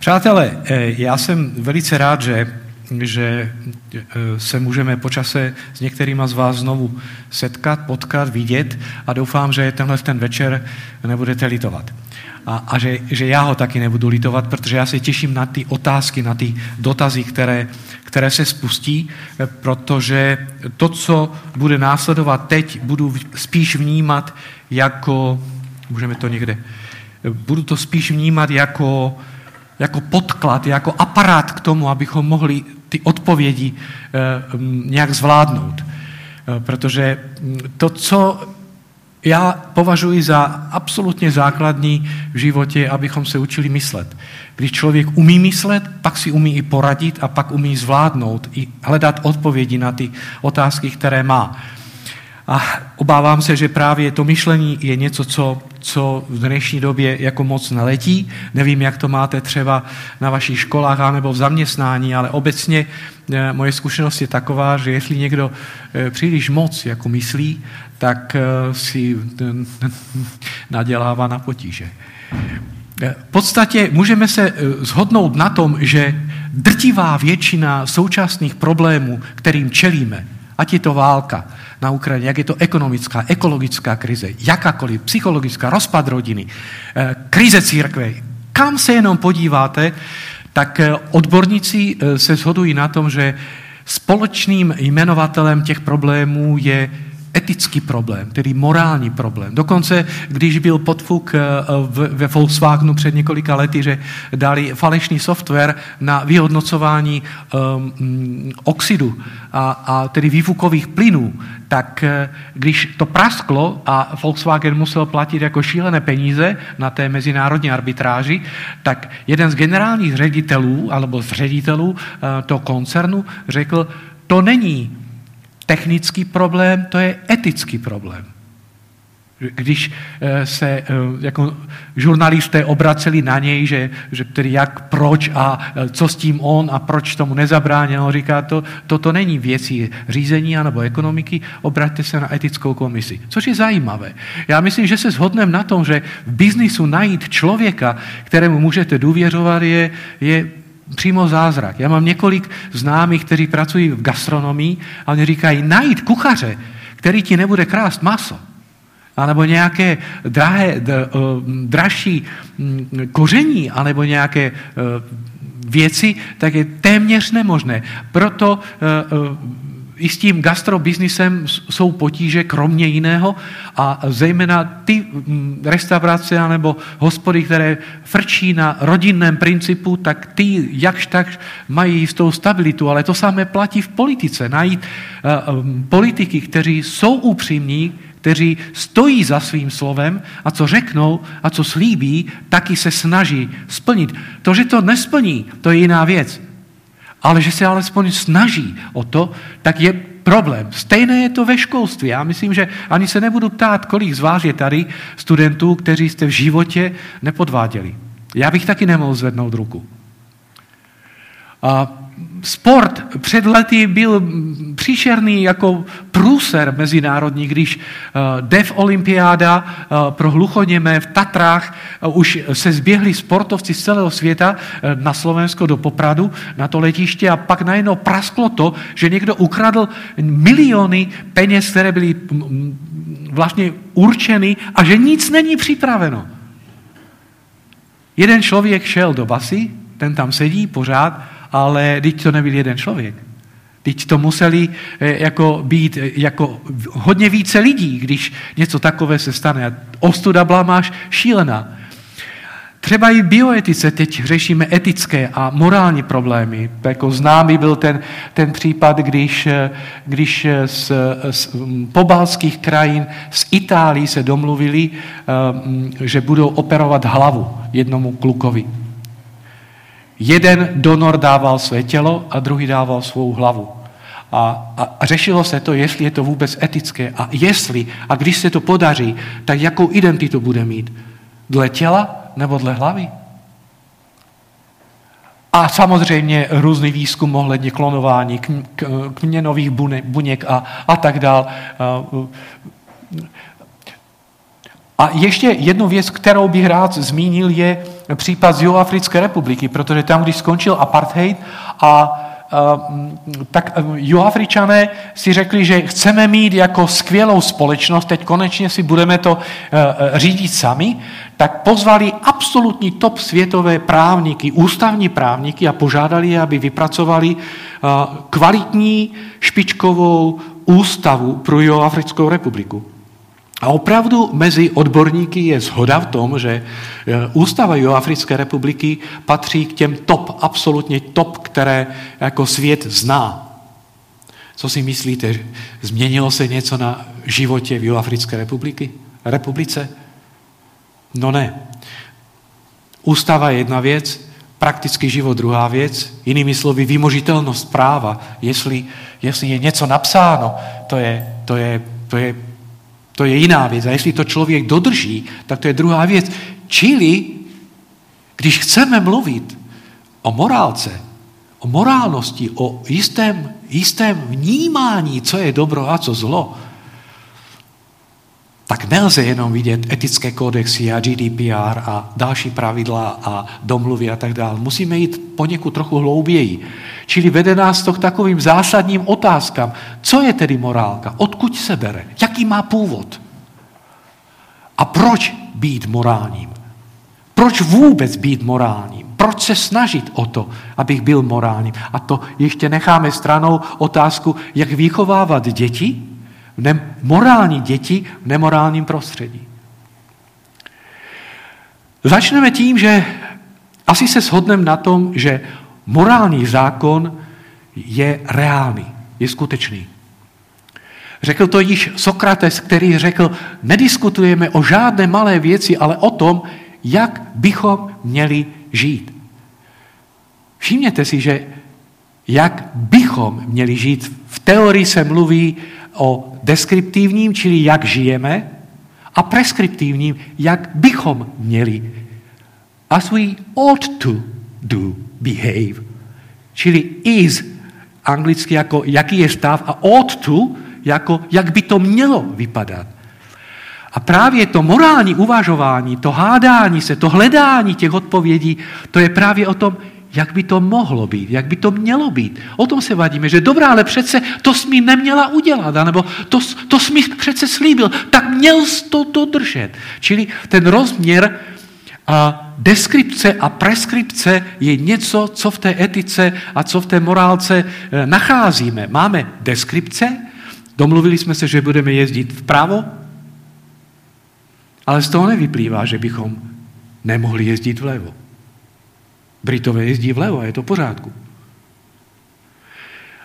Přátelé, já jsem velice rád, že že se můžeme počase s některýma z vás znovu setkat, potkat, vidět a doufám, že tenhle ten večer nebudete litovat. A, a že, že já ho taky nebudu litovat, protože já se těším na ty otázky, na ty dotazy, které, které se spustí, protože to, co bude následovat teď, budu spíš vnímat jako, můžeme to někde, budu to spíš vnímat jako, jako podklad, jako aparát k tomu, abychom mohli ty odpovědi eh, nějak zvládnout. Eh, protože to, co já považuji za absolutně základní v životě, abychom se učili myslet. Když člověk umí myslet, pak si umí i poradit a pak umí zvládnout i hledat odpovědi na ty otázky, které má. A obávám se, že právě to myšlení je něco, co, co v dnešní době jako moc neletí. Nevím, jak to máte třeba na vašich školách nebo v zaměstnání, ale obecně eh, moje zkušenost je taková, že jestli někdo eh, příliš moc jako myslí, tak eh, si nadělává na potíže. V podstatě můžeme se zhodnout na tom, že drtivá většina současných problémů, kterým čelíme, ať je to válka, na Ukrajině, jak je to ekonomická, ekologická krize, jakákoliv, psychologická, rozpad rodiny, eh, krize církve. Kam se jenom podíváte, tak eh, odborníci eh, se shodují na tom, že společným jmenovatelem těch problémů je etický problém, tedy morální problém. Dokonce, když byl podfuk eh, ve Volkswagenu před několika lety, že dali falešný software na vyhodnocování um, oxidu a, a tedy výfukových plynů, tak eh, když to prasklo a Volkswagen musel platit jako šílené peníze na té mezinárodní arbitráži, tak jeden z generálních ředitelů alebo z ředitelů eh, toho koncernu řekl, to není technický problém, to je etický problém. Když eh, se eh, jako žurnalisté obraceli na něj, že, že tedy jak, proč a eh, co s tím on a proč tomu nezabránil, on říká, to, toto není věcí řízení anebo ekonomiky, obraťte se na etickou komisi. Což je zajímavé. Já myslím, že se shodneme na tom, že v biznisu najít člověka, kterému můžete důvěřovat, je, je přímo zázrak. Já mám několik známých, kteří pracují v gastronomii a oni říkají, najít kuchaře, který ti nebude krást maso, anebo nějaké drahé, dražší mm, koření, anebo nějaké e, věci, tak je téměř nemožné. Proto e, e, i s tím gastrobiznisem jsou potíže kromě jiného a zejména ty mm, restaurace nebo hospody, které frčí na rodinném principu, tak ty jakž tak mají jistou stabilitu, ale to samé platí v politice. Najít uh, um, politiky, kteří jsou upřímní, kteří stojí za svým slovem a co řeknou a co slíbí, taky se snaží splnit. To, že to nesplní, to je jiná věc ale že se alespoň snaží o to, tak je problém. Stejné je to ve školství. Já myslím, že ani se nebudu ptát, kolik z vás je tady studentů, kteří jste v životě nepodváděli. Já bych taky nemohl zvednout ruku. A sport před lety byl příšerný jako průser mezinárodní, když eh, DEF olympiáda eh, pro hluchoněmé v Tatrách eh, už se zběhli sportovci z celého světa na Slovensko do Popradu, na to letiště a pak najednou prasklo to, že někdo ukradl miliony peněz, které byly vlastně určeny a že nic není připraveno. Jeden člověk šel do basy, ten tam sedí pořád ale teď to nebyl jeden člověk. Teď to museli eh, jako být eh, jako hodně více lidí, když něco takové se stane. Ostuda blamáš šílená. Třeba i bioetice teď řešíme etické a morální problémy. Jako známý byl ten, ten případ, když, eh, když z, z pobalských krajin z Itálii se domluvili, že budou operovat hlavu jednomu klukovi. Jeden donor dával své tělo a druhý dával svou hlavu. A, a, a řešilo se to, jestli je to vůbec etické a jestli, a když se to podaří, tak jakou identitu bude mít. Dle těla nebo dle hlavy? A samozřejmě různý výzkum ohledně klonování, kměnových buněk a, a tak dál. A ještě jednu věc, kterou bych rád zmínil, je případ z Jihoafrické republiky, protože tam, když skončil apartheid a tak Jihoafričané si řekli, že chceme mít jako skvělou společnost, teď konečně si budeme to řídit sami, tak pozvali absolutní top světové právníky, ústavní právníky a požádali je, aby vypracovali kvalitní špičkovou ústavu pro Jihoafrickou republiku. A opravdu mezi odborníky je zhoda v tom, že e, Ústava Jihoafrické republiky patří k těm top, absolutně top, které jako svět zná. Co si myslíte, změnilo se něco na životě v Jihoafrické republiky? republice? No ne. Ústava je jedna věc, praktický život druhá věc, jinými slovy vymožitelnost práva. Jestli, jestli je něco napsáno, to je, to je, to je to je jiná věc. A jestli to člověk dodrží, tak to je druhá věc. Čili, když chceme mluvit o morálce, o morálnosti, o jistém, jistém vnímání, co je dobro a co zlo, tak nelze jenom vidět etické kodexy a GDPR a další pravidla a domluvy a tak dále. Musíme jít poněkud trochu hlouběji. Čili vede nás to k takovým zásadním otázkám. Co je tedy morálka? Odkud se bere? Jaký má původ? A proč být morálním? Proč vůbec být morálním? Proč se snažit o to, abych byl morálním? A to ještě necháme stranou otázku, jak vychovávat děti, ne, morální děti v nemorálním prostředí. Začneme tím, že asi se shodneme na tom, že morální zákon je reálný, je skutečný. Řekl to již Sokrates, který řekl, nediskutujeme o žádné malé věci, ale o tom, jak bychom měli žít. Všimněte si, že jak bychom měli žít. V teorii se mluví o deskriptivním, čili jak žijeme, a preskriptivním, jak bychom měli. As we ought to do, behave. Čili is, anglicky jako jaký je stav, a ought to, jako jak by to mělo vypadat. A právě to morální uvažování, to hádání se, to hledání těch odpovědí, to je právě o tom, jak by to mohlo být, jak by to mělo být. O tom se vadíme, že dobrá, ale přece to jsi neměla udělat, anebo to, to jsi mi přece slíbil, tak měl jsi to dodržet. Čili ten rozměr a deskripce a preskripce je něco, co v té etice a co v té morálce e, nacházíme. Máme deskripce, domluvili jsme se, že budeme jezdit vpravo, ale z toho nevyplývá, že bychom nemohli jezdit vlevo. Britové jezdí vlevo a je to pořádku.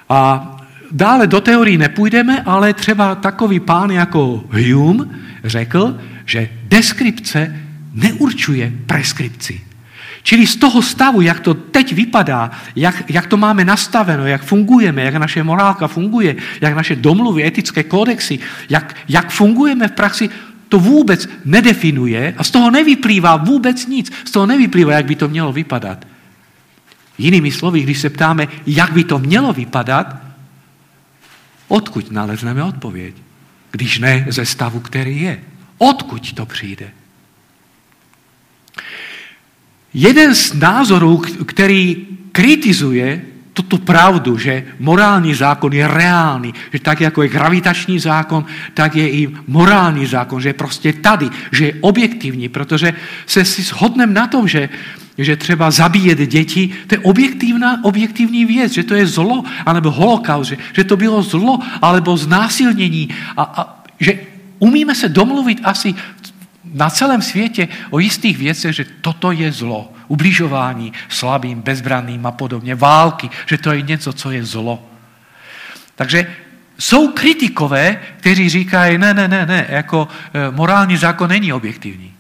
A dále do teorii nepůjdeme, ale třeba takový pán jako Hume řekl, že deskripce neurčuje preskripci. Čili z toho stavu, jak to teď vypadá, jak, jak to máme nastaveno, jak fungujeme, jak naše morálka funguje, jak naše domluvy, etické kodexy, jak, jak fungujeme v praxi, to vůbec nedefinuje a z toho nevyplývá vůbec nic. Z toho nevyplývá, jak by to mělo vypadat. Jinými slovy, když se ptáme, jak by to mělo vypadat, odkud nalezneme odpověď? Když ne ze stavu, který je. Odkud to přijde? Jeden z názorů, který kritizuje tuto pravdu, že morální zákon je reálný, že tak jako je gravitační zákon, tak je i morální zákon, že je prostě tady, že je objektivní, protože se si shodneme na tom, že, že třeba zabíjet děti, to je objektivná, objektivní věc, že to je zlo, anebo holokaust, že, že to bylo zlo, alebo znásilnění a, a že umíme se domluvit asi na celém světě o jistých věcech, že toto je zlo. Ubližování slabým, bezbranným a podobně. Války, že to je něco, co je zlo. Takže jsou kritikové, kteří říkají, ne, ne, ne, ne, jako e, morální zákon není objektivní.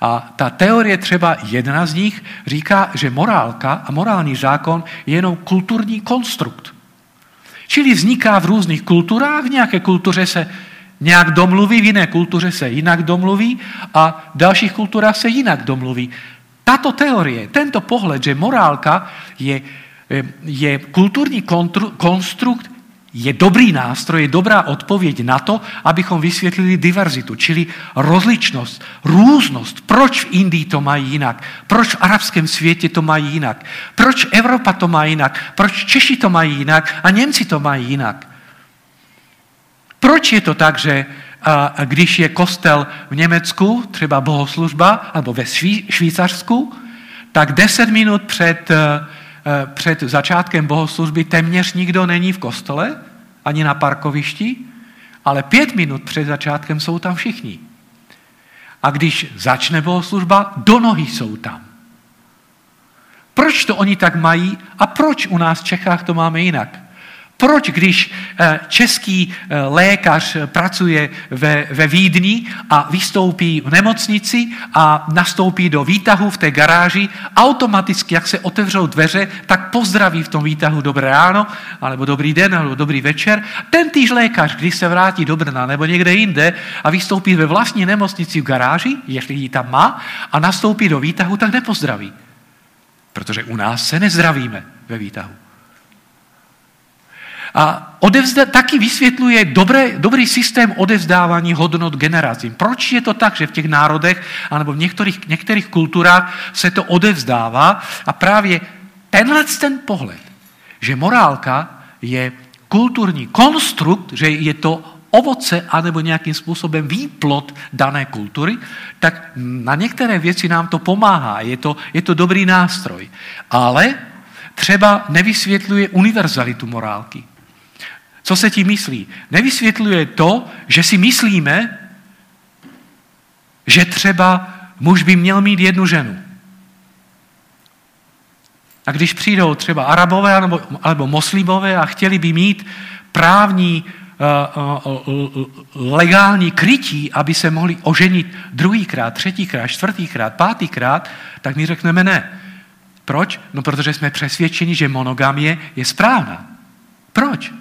A ta teorie, třeba jedna z nich, říká, že morálka a morální zákon je jenom kulturní konstrukt. Čili vzniká v různých kulturách, v nějaké kultuře se nějak domluví, v jiné kultuře se jinak domluví a v dalších kulturách se jinak domluví. Tato teorie, tento pohled, že morálka je, je kulturní konstrukt, je dobrý nástroj, je dobrá odpověď na to, abychom vysvětlili diverzitu, čili rozličnost, různost. Proč v Indii to mají jinak? Proč v arabském světě to mají jinak? Proč Evropa to má jinak? Proč Češi to mají jinak a Němci to mají jinak? Proč je to tak, že a když je kostel v Německu, třeba bohoslužba, nebo ve Švýcarsku, tak deset minut před, eh, před začátkem bohoslužby téměř nikdo není v kostele, ani na parkovišti, ale pět minut před začátkem jsou tam všichni. A když začne bohoslužba, do nohy jsou tam. Proč to oni tak mají a proč u nás v Čechách to máme jinak? Proč, když eh, český eh, lékař pracuje ve, ve Vídni a vystoupí v nemocnici a nastoupí do výtahu v té garáži, automaticky, jak se otevřou dveře, tak pozdraví v tom výtahu dobré ráno, alebo dobrý den, nebo dobrý večer. Ten týž lékař, když se vrátí do Brna nebo někde jinde a vystoupí ve vlastní nemocnici v garáži, jestli ji tam má, a nastoupí do výtahu, tak nepozdraví. Protože u nás se nezdravíme ve výtahu. A odevzda, taky vysvětluje dobré, dobrý systém odevzdávání hodnot generacím. Proč je to tak, že v těch národech anebo v některých, některých kulturách se to odevzdává a právě tenhle ten pohled, že morálka je kulturní konstrukt, že je to ovoce anebo nějakým způsobem výplot dané kultury, tak na některé věci nám to pomáhá. Je to, je to dobrý nástroj. Ale třeba nevysvětluje univerzalitu morálky. Co se tím myslí? Nevysvětluje to, že si myslíme, že třeba muž by měl mít jednu ženu. A když přijdou třeba arabové alebo, alebo muslimové a chtěli by mít právní, uh, uh, legální krytí, aby se mohli oženit druhýkrát, třetíkrát, čtvrtýkrát, pátýkrát, tak my řekneme ne. Proč? No protože jsme přesvědčeni, že monogamie je správná. Proč?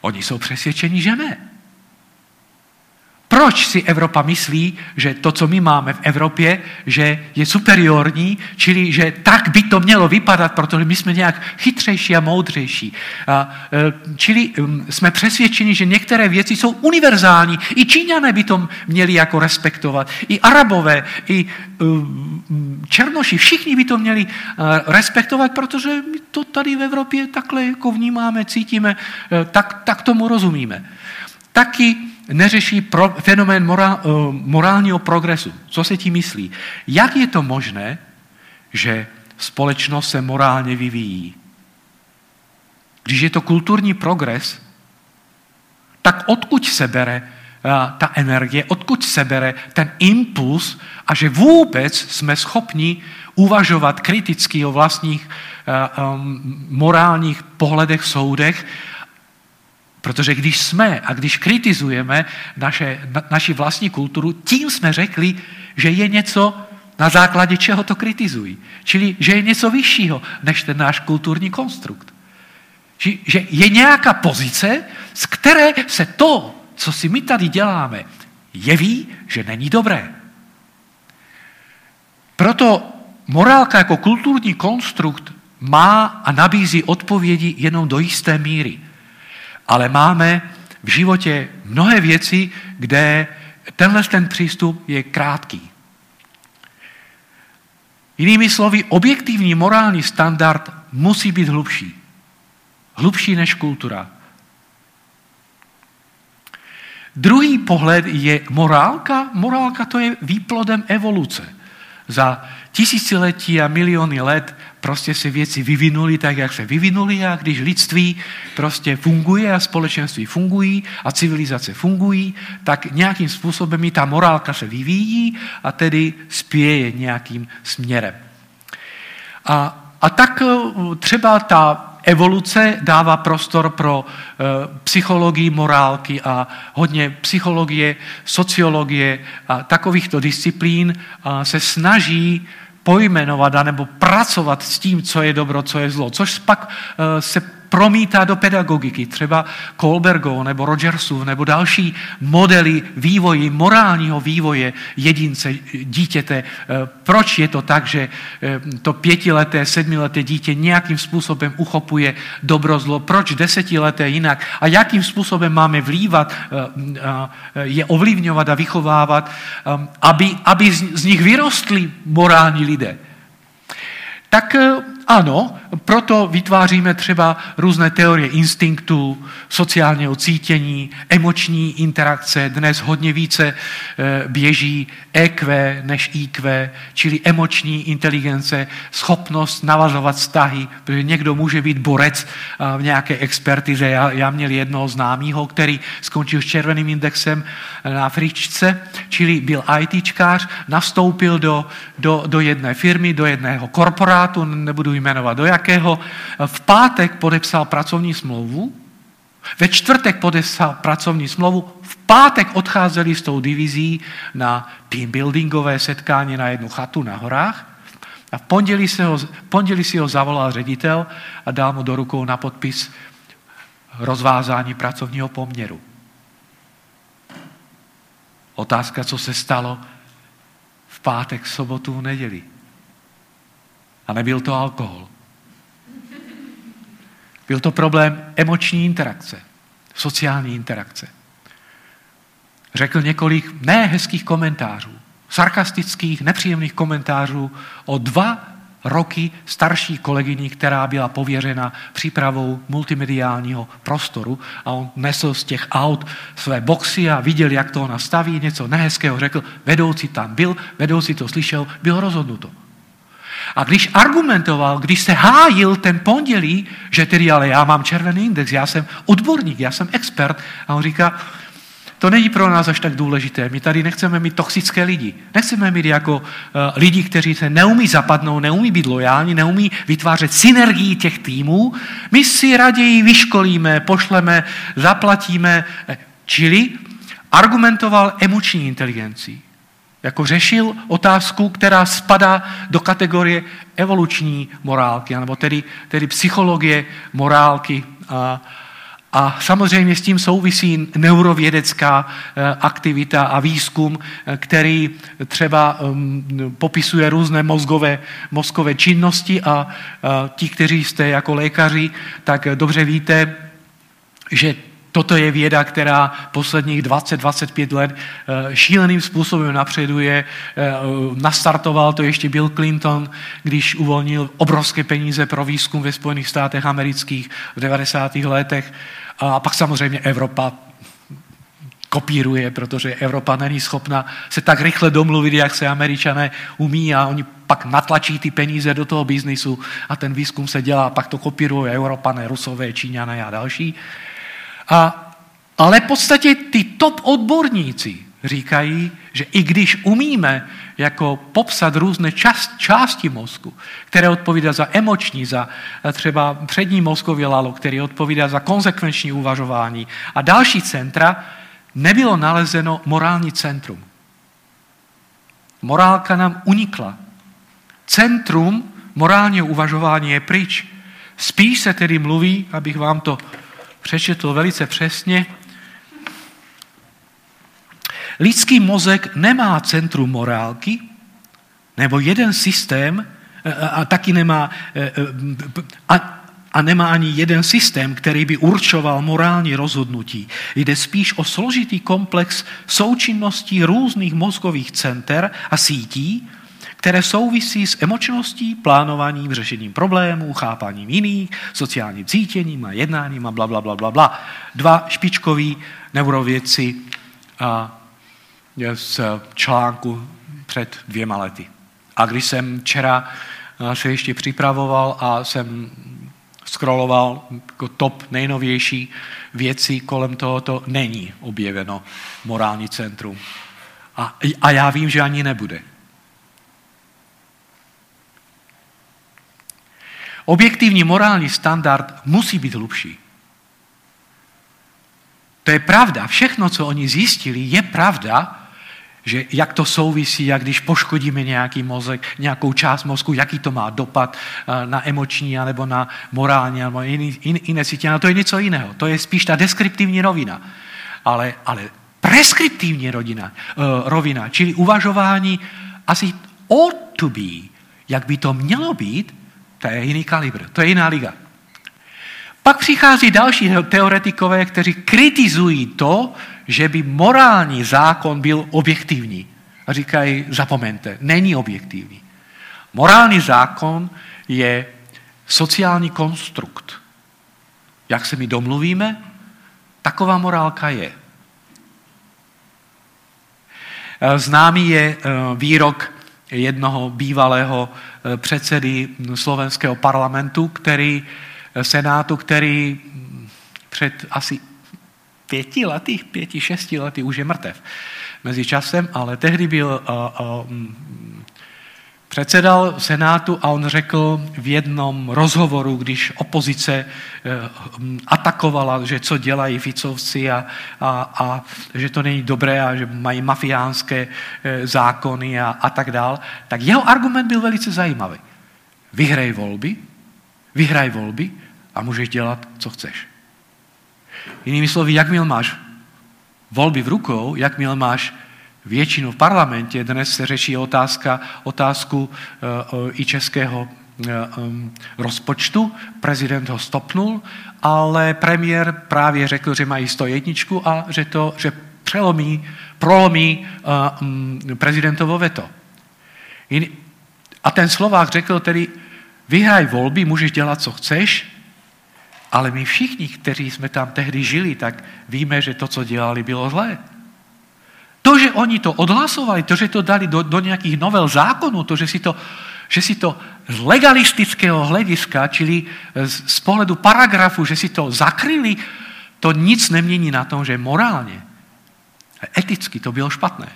Oni jsou přesvědčeni, že ne. Proč si Evropa myslí, že to, co my máme v Evropě, že je superiorní, čili že tak by to mělo vypadat, protože my jsme nějak chytřejší a moudřejší. E, čili jsme přesvědčeni, že některé věci jsou univerzální. I Číňané by to měli jako respektovat. I Arabové, i um, Černoši, všichni by to měli uh, respektovat, protože my to tady v Evropě takhle jako vnímáme, cítíme, tak, tak tomu rozumíme. Taky neřeší pro, fenomén morál, uh, morálního progresu. Co se tím myslí? Jak je to možné, že společnost se morálně vyvíjí? Když je to kulturní progres, tak odkud se bere uh, ta energie, odkud se bere ten impuls a že vůbec jsme schopni uvažovat kriticky o vlastních um, morálních pohledech, soudech Protože když jsme a když kritizujeme naše, na, naši vlastní kulturu, tím jsme řekli, že je něco, na základě čeho to kritizují. Čili, že je něco vyššího než ten náš kulturní konstrukt. Že je nějaká pozice, z které se to, co si my tady děláme, jeví, že není dobré. Proto morálka jako kulturní konstrukt má a nabízí odpovědi jenom do jisté míry ale máme v životě mnohé věci, kde tenhle ten přístup je krátký. Jinými slovy, objektivní morální standard musí být hlubší. Hlubší než kultura. Druhý pohled je morálka. Morálka to je výplodem evoluce. Za tisíciletí a miliony let prostě se věci vyvinuly tak, jak se vyvinuly a když lidství prostě funguje a společenství fungují a civilizace fungují, tak nějakým způsobem i ta morálka se vyvíjí a tedy spěje nějakým směrem. A, a tak eh, třeba ta evoluce dává prostor pro e, psychologii morálky a hodně psychologie, sociologie a takovýchto disciplín a se snaží pojmenovat nebo pracovat s tím, co je dobro, co je zlo. Což pak eh, se promítá do pedagogiky, třeba Kohlbergov nebo Rogersův nebo další modely vývoji, morálního vývoje jedince, dítěte. Eh, proč je to tak, že eh, to pětileté, sedmileté dítě nějakým způsobem uchopuje dobro zlo, proč desetileté jinak a jakým způsobem máme vlívat, je ovlivňovat a vychovávat, aby, aby z nich vyrostli morální lidé. Tak ano, proto vytváříme třeba různé teorie instinktů, sociálního cítění, emoční interakce. Dnes hodně více eh, běží EQ než IQ, čili emoční inteligence, schopnost navazovat vztahy, protože někdo může být borec v nějaké expertize. Já, já měl jednoho známého, který skončil s červeným indexem na fričce, čili byl ITčkář, nastoupil do, do, do jedné firmy, do jedného korporátu, nebudu jmenovat do jakého, v pátek podepsal pracovní smlouvu, ve čtvrtek podepsal pracovní smlouvu, v pátek odcházeli s tou divizí na teambuildingové setkání na jednu chatu na horách a v pondělí, se ho, pondělí si ho zavolal ředitel a dal mu do rukou na podpis rozvázání pracovního poměru. Otázka, co se stalo v pátek, sobotu, neděli. A nebyl to alkohol. Byl to problém emoční interakce, sociální interakce. Řekl několik ne hezkých komentářů, sarkastických, nepříjemných komentářů o dva roky starší kolegyni, která byla pověřena přípravou multimediálního prostoru a on nesl z těch aut své boxy a viděl, jak to ona staví, něco nehezkého řekl, vedoucí tam byl, vedoucí to slyšel, bylo rozhodnuto. A když argumentoval, když se hájil ten pondělí, že tedy ale já mám červený index, já jsem odborník, já jsem expert, a on říká, to není pro nás až tak důležité. My tady nechceme mít toxické lidi. Nechceme mít jako uh, lidi, kteří se neumí zapadnout, neumí být lojální, neumí vytvářet synergii těch týmů. My si raději vyškolíme, pošleme, zaplatíme. Čili argumentoval emoční inteligencí. Jako řešil otázku, která spadá do kategorie evoluční morálky, nebo tedy, tedy psychologie morálky. A, a samozřejmě s tím souvisí neurovědecká e, aktivita a výzkum, e, který třeba popisuje různé mozgové, mozkové činnosti a ti, kteří jste jako lékaři, tak dobře víte, že Toto je věda, která posledních 20-25 let eh, šíleným způsobem napředuje. Eh, nastartoval to ještě Bill Clinton, když uvolnil obrovské peníze pro výzkum ve Spojených státech amerických v 90. letech. A pak samozřejmě Evropa kopíruje, protože Evropa není schopna se tak rychle domluvit, jak se američané umí a oni pak natlačí ty peníze do toho biznisu a ten výzkum se dělá, pak to kopírují Evropané, Rusové, Číňané a další. A, ale v podstatě ty top odborníci říkají, že i když umíme jako popsat různé část, části mozku, které odpovídá za emoční, za eh, třeba přední mozkový lalo, který odpovídá za konsekvenční uvažování a další centra, nebylo nalezeno morální centrum. Morálka nám unikla. Centrum morálního uvažování je pryč. Spíš se tedy mluví, abych vám to přečetl velice přesně. Lidský mozek nemá centrum morálky, nebo jeden systém, a taky nemá, e, e, a, a nemá ani jeden systém, který by určoval morální rozhodnutí. Jde spíš o složitý komplex součinností různých mozkových center a sítí, které souvisí s emočností, plánováním, řešením problémů, chápáním jiných, sociálním cítěním a jednáním a bla, bla, bla, bla, bla. Dva špičkoví neurovědci a z článku před dvěma lety. A když jsem včera se ještě připravoval a jsem scrolloval jako top nejnovější věci kolem tohoto, není objeveno morální centrum. A, a já vím, že ani nebude. Objektivní morální standard musí být hlubší. To je pravda. Všechno, co oni zjistili, je pravda, že jak to souvisí, jak když poškodíme nějaký mozek, nějakou část mozku, jaký to má dopad eh, na emoční, nebo na morální, nebo jiný, jiné cítě. No to je něco jiného. To je spíš ta deskriptivní rovina. Ale, ale preskriptivní rodina, uh, rovina, čili uvažování asi ought to be, jak by to mělo být, to je jiný kalibr, to je jiná liga. Pak přichází další teoretikové, kteří kritizují to, že by morální zákon byl objektivní. A říkají, zapomeňte, není objektivní. Morální zákon je sociální konstrukt. Jak se my domluvíme, taková morálka je. Známý je eh, výrok jednoho bývalého eh, předsedy slovenského parlamentu, který, eh, senátu, který před asi pěti lety, pěti, šesti lety už je mrtev mezi časem, ale tehdy byl uh, uh, předsedal Senátu a on řekl v jednom rozhovoru, když opozice uh, atakovala, že co dělají Ficovci a, a, a že to není dobré a že mají mafiánské uh, zákony a, a tak dál, tak jeho argument byl velice zajímavý. Vyhrej volby, vyhraj volby a můžeš dělat, co chceš. Jinými slovy, jakmile máš volby v rukou, jakmile máš většinu v parlamentě, dnes se řeší otázka, otázku uh, i českého um, rozpočtu, prezident ho stopnul, ale premiér právě řekl, že mají 101 a že to, že přelomí, prolomí um, prezidentovo veto. a ten Slovák řekl tedy, vyhraj volby, můžeš dělat, co chceš, ale my všichni, kteří jsme tam tehdy žili, tak víme, že to, co dělali, bylo zlé. To, že oni to odhlasovali, to, že to dali do, do nějakých novel zákonů, to, že si to, že si to z legalistického hlediska, čili z, z pohledu paragrafu, že si to zakryli, to nic nemění na tom, že morálně, eticky to bylo špatné.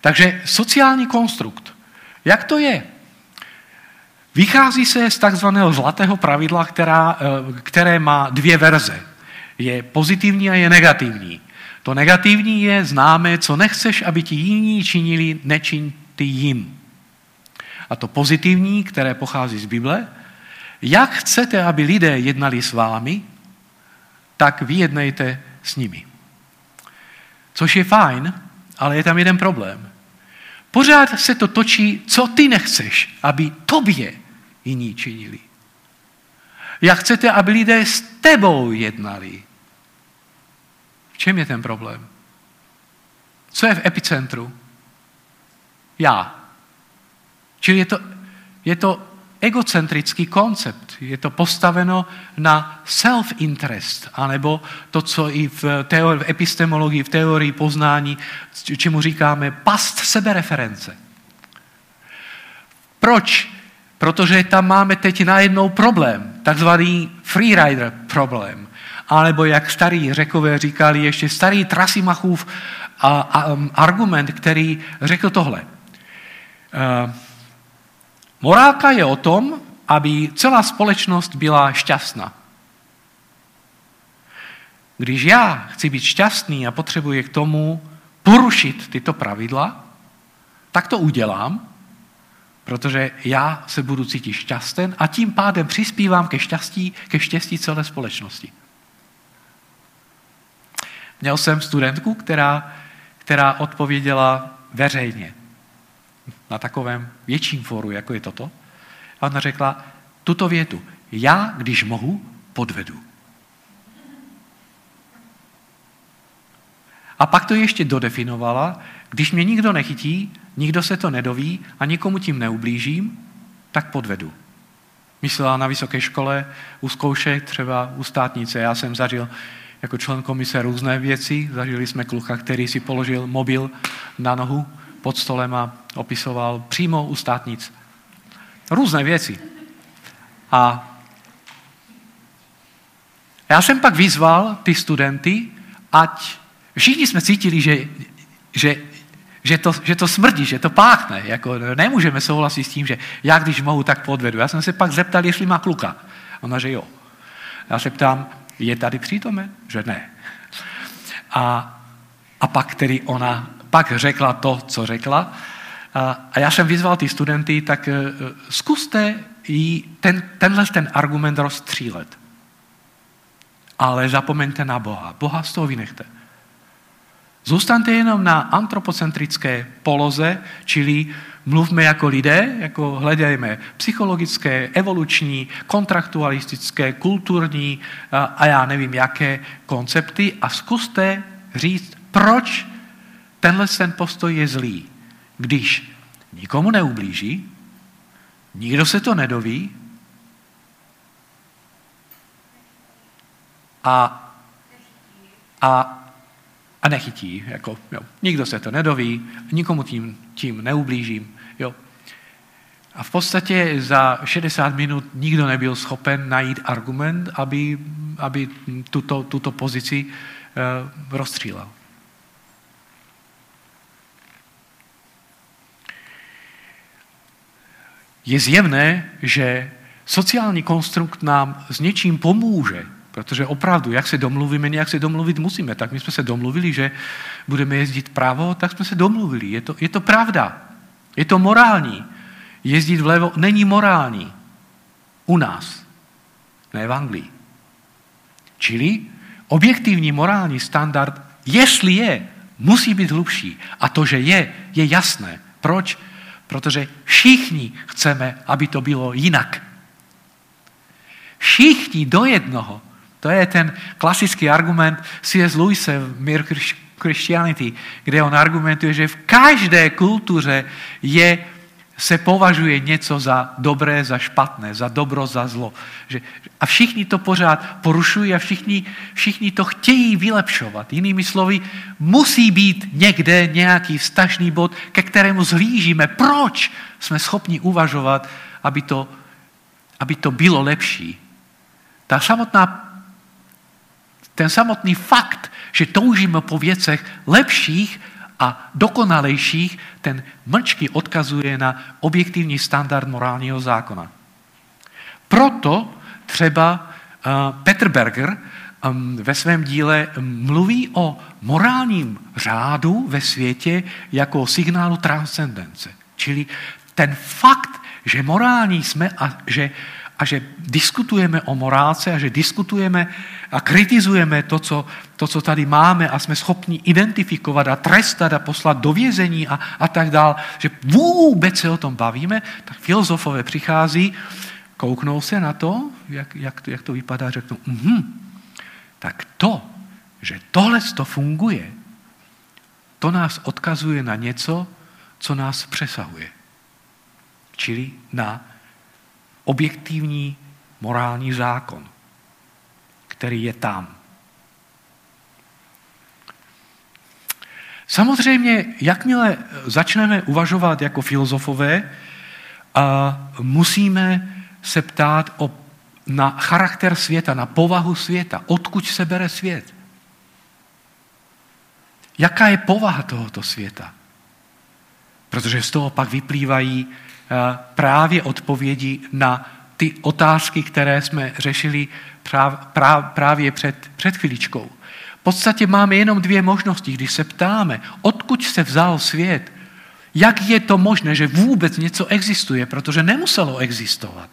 Takže sociální konstrukt. Jak to je? Vychází se z takzvaného zlatého pravidla, která, eh, které má dvě verze. Je pozitivní a je negativní. To negativní je známé, co nechceš, aby ti jiní činili, nečiň ty jim. A to pozitivní, které pochází z Bible, jak chcete, aby lidé jednali s vámi, tak vyjednejte s nimi. Což je fajn, ale je tam jeden problém. Pořád se to točí, co ty nechceš, aby tobě jiní činili. Jak chcete, aby lidé s tebou jednali? Čem je ten problém? Co je v epicentru? Já. Čili je to, je to egocentrický koncept. Je to postaveno na self-interest, anebo to, co i v, teori, v epistemologii, v teorii poznání, čemu říkáme past sebereference. Proč Protože tam máme teď najednou problém, takzvaný freerider problém. Alebo jak starý řekové říkali, ještě starý Trasimachův a, a, um, argument, který řekl tohle. Uh, morálka je o tom, aby celá společnost byla šťastná. Když já chci být šťastný a potřebuji k tomu porušit tyto pravidla, tak to udělám, protože já se budu cítit šťasten a tím pádem přispívám ke štěstí, ke štěstí celé společnosti. Měl jsem studentku, která, která odpověděla veřejně na takovém větším fóru, jako je toto. A ona řekla tuto větu. Já, když mohu, podvedu. A pak to ještě dodefinovala, když mě nikdo nechytí, nikdo se to nedoví a nikomu tím neublížím, tak podvedu. Myslela na vysoké škole, u zkoušek, třeba u státnice. Já jsem zažil jako člen komise různé věci. Zažili jsme kluka, který si položil mobil na nohu pod stolem a opisoval přímo u státnic. Různé věci. A já jsem pak vyzval ty studenty, ať všichni jsme cítili, že, že že to, že to smrdí, že to páchne. Jako nemůžeme souhlasit s tím, že já když mohu, tak podvedu. Já jsem se pak zeptal, jestli má kluka. Ona, že jo. Já se ptám, je tady přítomen? Že ne. A, a pak tedy ona pak řekla to, co řekla. A já jsem vyzval ty studenty, tak zkuste jí ten, tenhle ten argument rozstřílet. Ale zapomeňte na Boha. Boha z toho vynechte. Zůstaňte jenom na antropocentrické poloze, čili mluvme jako lidé, jako hledajme psychologické, evoluční, kontraktualistické, kulturní a já nevím, jaké koncepty a zkuste říct, proč tenhle ten postoj je zlý, když nikomu neublíží, nikdo se to nedoví a, a a nechytí. Jako, jo. Nikdo se to nedoví, nikomu tím, tím neublížím. A v podstatě za 60 minut nikdo nebyl schopen najít argument, aby, aby tuto, tuto pozici uh, rozstřílel. Je zjevné, že sociální konstrukt nám s něčím pomůže, Protože opravdu, jak se domluvíme, jak se domluvit musíme. Tak my jsme se domluvili, že budeme jezdit pravo, tak jsme se domluvili. Je to, je to pravda. Je to morální. Jezdit vlevo není morální. U nás. Ne v Anglii. Čili objektivní morální standard, jestli je, musí být hlubší. A to, že je, je jasné. Proč? Protože všichni chceme, aby to bylo jinak. Všichni do jednoho to je ten klasický argument C.S. Lewise v Mere Christianity, kde on argumentuje, že v každé kultuře je, se považuje něco za dobré, za špatné, za dobro, za zlo. Že, a všichni to pořád porušují a všichni, všichni to chtějí vylepšovat. Jinými slovy, musí být někde nějaký vztažný bod, ke kterému zhlížíme. Proč jsme schopni uvažovat, aby to, aby to bylo lepší? Ta samotná ten samotný fakt, že toužíme po věcech lepších a dokonalejších, ten mlčky odkazuje na objektivní standard morálního zákona. Proto třeba uh, Petr Berger um, ve svém díle mluví o morálním řádu ve světě jako signálu transcendence. Čili ten fakt, že morální jsme a že a že diskutujeme o morálce a že diskutujeme a kritizujeme to co, to, co tady máme a jsme schopni identifikovat a trestat a poslat do vězení a, a tak dál, že vůbec se o tom bavíme, tak filozofové přichází, kouknou se na to, jak, jak, to, jak to vypadá, řeknou, mhm, tak to, že tohle to funguje, to nás odkazuje na něco, co nás přesahuje. Čili na objektivní morální zákon, který je tam. Samozřejmě, jakmile začneme uvažovat jako filozofové, a musíme se ptát o, na charakter světa, na povahu světa, odkud se bere svět. Jaká je povaha tohoto světa? Protože z toho pak vyplývají právě odpovědi na ty otázky, které jsme řešili právě před, před chviličkou. V podstatě máme jenom dvě možnosti, když se ptáme, odkud se vzal svět, jak je to možné, že vůbec něco existuje, protože nemuselo existovat.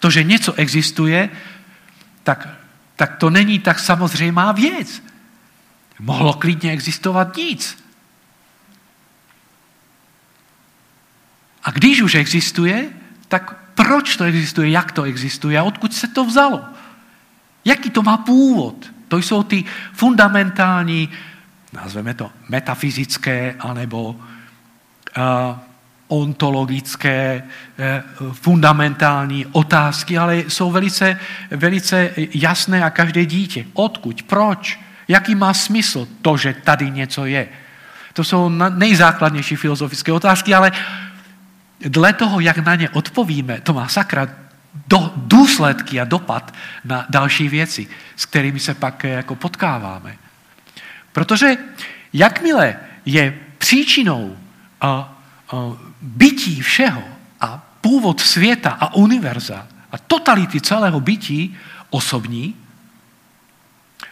To, že něco existuje, tak, tak to není tak samozřejmá věc. Mohlo klidně existovat nic. A když už existuje, tak proč to existuje, jak to existuje a odkud se to vzalo? Jaký to má původ? To jsou ty fundamentální, nazveme to metafyzické, anebo uh, ontologické, uh, fundamentální otázky, ale jsou velice, velice jasné a každé dítě. Odkud? Proč? Jaký má smysl to, že tady něco je? To jsou nejzákladnější filozofické otázky, ale dle toho, jak na ně odpovíme, to má sakra do, důsledky a dopad na další věci, s kterými se pak eh, jako potkáváme. Protože jakmile je příčinou a, a, bytí všeho a původ světa a univerza a totality celého bytí osobní,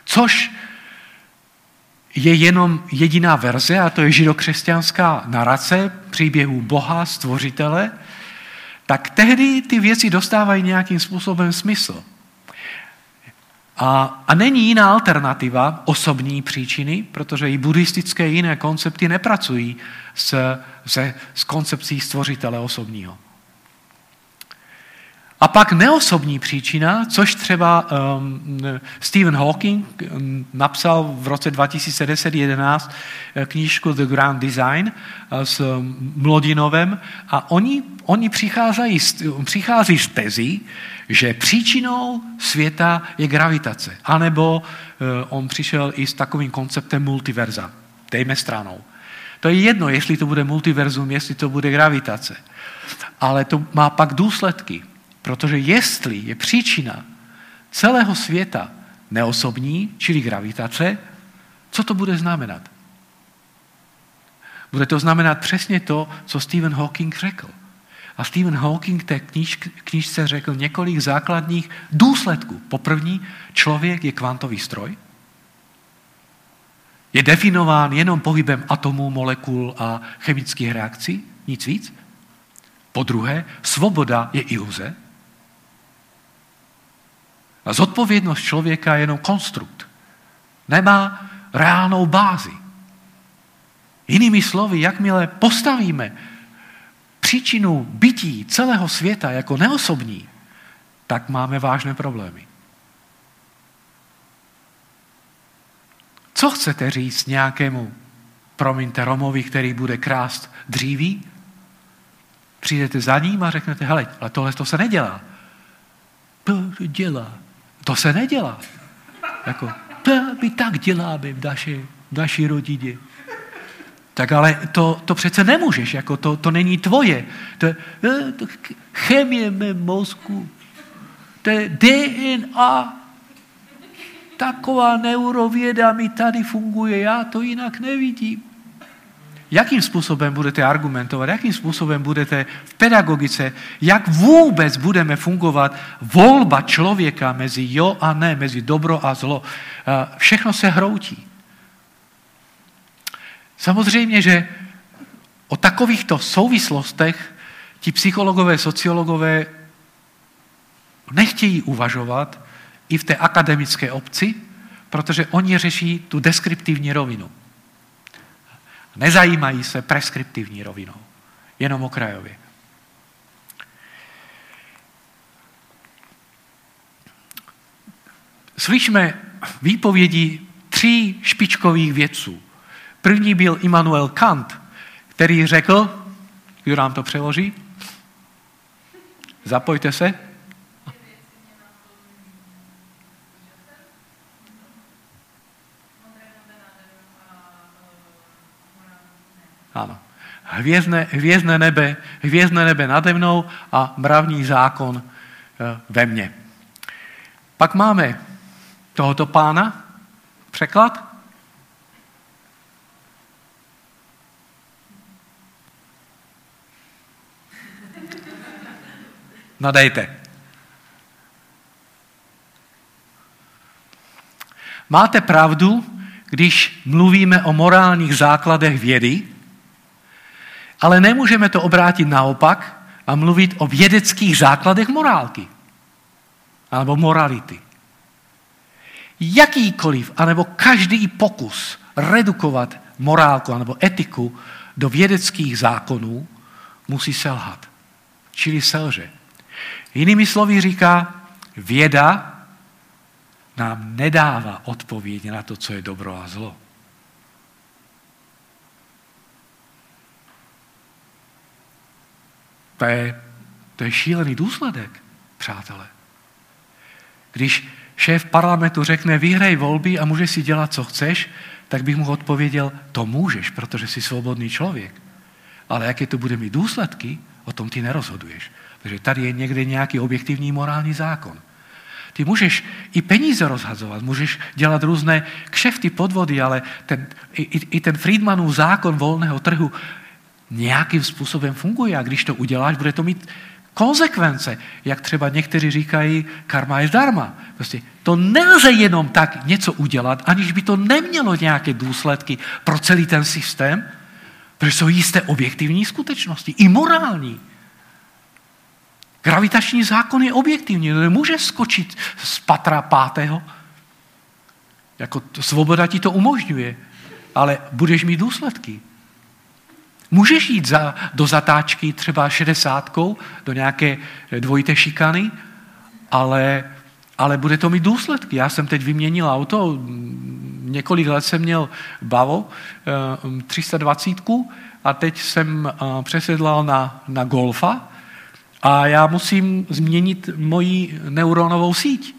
což je jenom jediná verze, a to je židokřesťanská narace příběhu Boha, stvořitele, tak tehdy ty věci dostávají nějakým způsobem smysl. A, a není jiná alternativa osobní příčiny, protože i buddhistické jiné koncepty nepracují s, se, s koncepcí stvořitele osobního. A pak neosobní příčina, což třeba um, Stephen Hawking um, napsal v roce 2010-11 eh, knížku The Grand Design uh, s um, Mlodinovem a oni, oni přicházejí, přichází z tezí, že příčinou světa je gravitace. Anebo uh, on přišel i s takovým konceptem multiverza. Dejme stranou. To je jedno, jestli to bude multiverzum, jestli to bude gravitace. Ale to má pak důsledky. Protože jestli je příčina celého světa neosobní, čili gravitace, co to bude znamenat? Bude to znamenat přesně to, co Stephen Hawking řekl. A Stephen Hawking té kníž, knížce řekl několik základních důsledků. Poprvní, člověk je kvantový stroj. Je definován jenom pohybem atomů, molekul a chemických reakcí, nic víc. Po druhé, svoboda je iluze. A zodpovědnost člověka je jenom konstrukt. Nemá reálnou bázi. Jinými slovy, jakmile postavíme příčinu bytí celého světa jako neosobní, tak máme vážné problémy. Co chcete říct nějakému, promiňte, Romovi, který bude krást dříví? Přijdete za ním a řeknete, hele, ale tohle to se nedělá. To dělá. To se nedělá. Jako, to my tak děláme v naší, v naší rodině. Tak ale to, to přece nemůžeš, jako to, to není tvoje. To, je to chemie mé mozku. To je DNA. Taková neurověda mi tady funguje, já to jinak nevidím. Jakým způsobem budete argumentovat, jakým způsobem budete v pedagogice, jak vůbec budeme fungovat volba člověka mezi jo a ne, mezi dobro a zlo. Všechno se hroutí. Samozřejmě, že o takovýchto souvislostech ti psychologové, sociologové nechtějí uvažovat i v té akademické obci, protože oni řeší tu deskriptivní rovinu. Nezajímají se preskriptivní rovinou, jenom okrajově. Slyšíme výpovědi tří špičkových vědců. První byl Immanuel Kant, který řekl, kdo nám to přeloží? Zapojte se. Ano. Hvězdné, hvězdné, nebe, hvězdné nebe nade mnou a mravní zákon eh, ve mně. Pak máme tohoto pána, překlad. Nadejte. Máte pravdu, když mluvíme o morálních základech vědy, ale nemůžeme to obrátit naopak a mluvit o vědeckých základech morálky. Alebo morality. Jakýkoliv, anebo každý pokus redukovat morálku anebo etiku do vědeckých zákonů musí selhat. Čili selže. Jinými slovy říká, věda nám nedává odpověď na to, co je dobro a zlo. To je, to je šílený důsledek, přátelé. Když šéf parlamentu řekne, vyhraj volby a můžeš si dělat, co chceš, tak bych mu odpověděl, to můžeš, protože jsi svobodný člověk. Ale jaké to bude mít důsledky, o tom ty nerozhoduješ. Takže tady je někde nějaký objektivní morální zákon. Ty můžeš i peníze rozhazovat, můžeš dělat různé kšefty, podvody, ale ten, i, i ten Friedmanův zákon volného trhu nějakým způsobem funguje a když to uděláš, bude to mít konsekvence, jak třeba někteří říkají, karma je zdarma. Prostě to nelze jenom tak něco udělat, aniž by to nemělo nějaké důsledky pro celý ten systém, protože jsou jisté objektivní skutečnosti, i morální. Gravitační zákon je objektivní, nemůže skočit z patra pátého. Jako svoboda ti to umožňuje, ale budeš mít důsledky. Můžeš jít za, do zatáčky třeba šedesátkou, do nějaké dvojité šikany, ale, ale bude to mít důsledky. Já jsem teď vyměnil auto, několik let jsem měl Bavo 320 eh, a teď jsem eh, přesedlal na, na Golfa a já musím změnit moji neuronovou síť.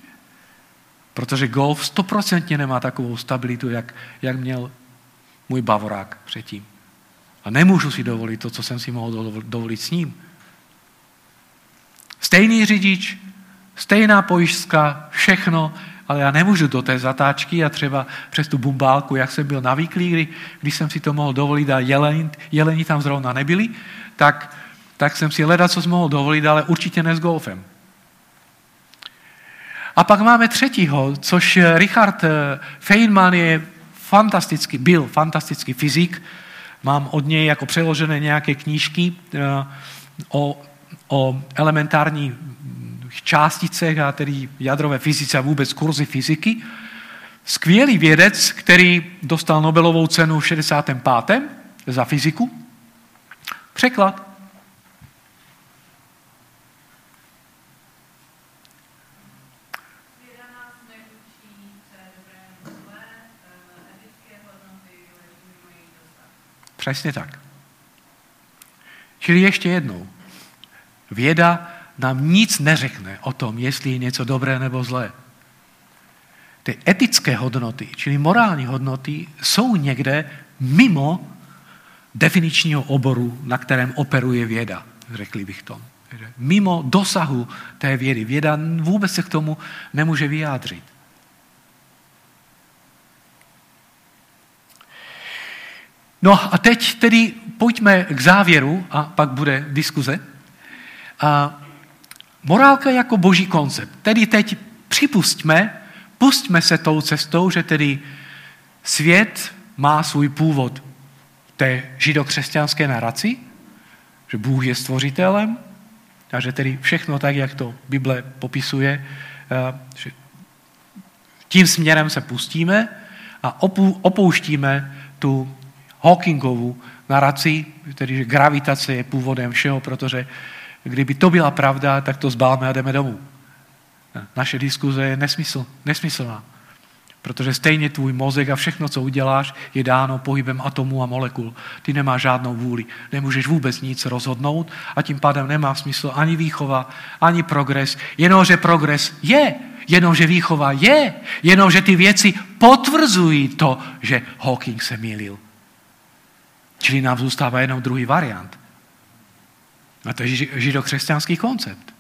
Protože Golf stoprocentně nemá takovou stabilitu, jak, jak měl můj Bavorák předtím. A nemůžu si dovolit to, co jsem si mohl dovolit s ním. Stejný řidič, stejná pojišťka, všechno, ale já nemůžu do té zatáčky a třeba přes tu bumbálku, jak jsem byl navyklý, kdy, když jsem si to mohl dovolit a jeleni, jeleni tam zrovna nebyli, tak, tak jsem si hledal, co jsem mohl dovolit, ale určitě ne s golfem. A pak máme třetího, což Richard eh, Feynman je fantastický, byl fantastický fyzik, Mám od něj jako přeložené nějaké knížky eh, o, o elementárních částicech a tedy jadrové fyzice a vůbec kurzy fyziky. Skvělý vědec, který dostal Nobelovou cenu v 65. za fyziku. Překlad. Přesně tak. Čili ještě jednou. Věda nám nic neřekne o tom, jestli je něco dobré nebo zlé. Ty etické hodnoty, čili morální hodnoty, jsou někde mimo definičního oboru, na kterém operuje věda, řekli bych to. Mimo dosahu té vědy. Věda vůbec se k tomu nemůže vyjádřit. No a teď tedy pojďme k závěru a pak bude diskuze. A morálka jako boží koncept. Tedy teď připustíme, pustíme se tou cestou, že tedy svět má svůj původ v té židokřesťanské naraci, že Bůh je stvořitelem a že tedy všechno tak, jak to Bible popisuje, že tím směrem se pustíme a opouštíme tu Hawkingovu naraci, tedy že gravitace je původem všeho, protože kdyby to byla pravda, tak to zbáme a jdeme domů. Naše diskuze je nesmysl, nesmyslná. Protože stejně tvůj mozek a všechno, co uděláš, je dáno pohybem atomů a molekul. Ty nemáš žádnou vůli. Nemůžeš vůbec nic rozhodnout a tím pádem nemá smysl ani výchova, ani progres. Jenomže progres je, jenomže výchova je, jenomže ty věci potvrzují to, že Hawking se mýlil. Čili nám zůstává jenom druhý variant. A to je židokřesťanský koncept.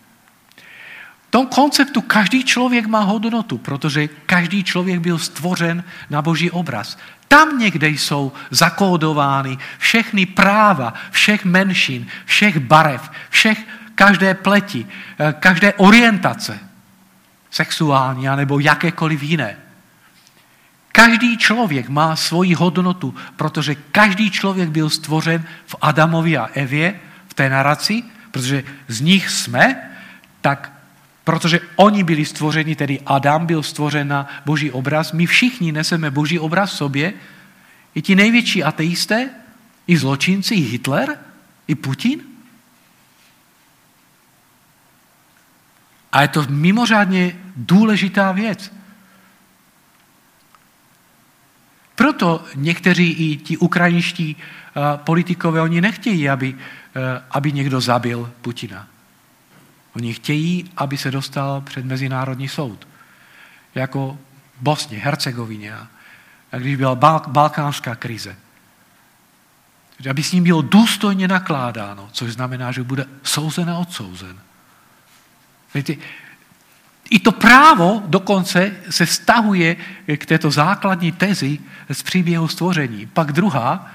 V tom konceptu každý člověk má hodnotu, protože každý člověk byl stvořen na boží obraz. Tam někde jsou zakódovány všechny práva, všech menšin, všech barev, všech, každé pleti, eh, každé orientace, sexuální nebo jakékoliv jiné. Každý člověk má svoji hodnotu, protože každý člověk byl stvořen v Adamovi a Evě, v té naraci, protože z nich jsme, tak protože oni byli stvořeni, tedy Adam byl stvořen na boží obraz, my všichni neseme boží obraz v sobě, i ti největší ateisté, i zločinci, i Hitler, i Putin. A je to mimořádně důležitá věc. Proto někteří i ti ukrajinští eh, politikové, oni nechtějí, aby, eh, aby někdo zabil Putina. Oni chtějí, aby se dostal před Mezinárodní soud. Jako Bosně, Hercegovině. A když byla balkánská krize. Aby s ním bylo důstojně nakládáno, což znamená, že bude souzen a odsouzen. Víte, i to právo dokonce se stahuje k této základní tezi z příběhu stvoření. Pak druhá,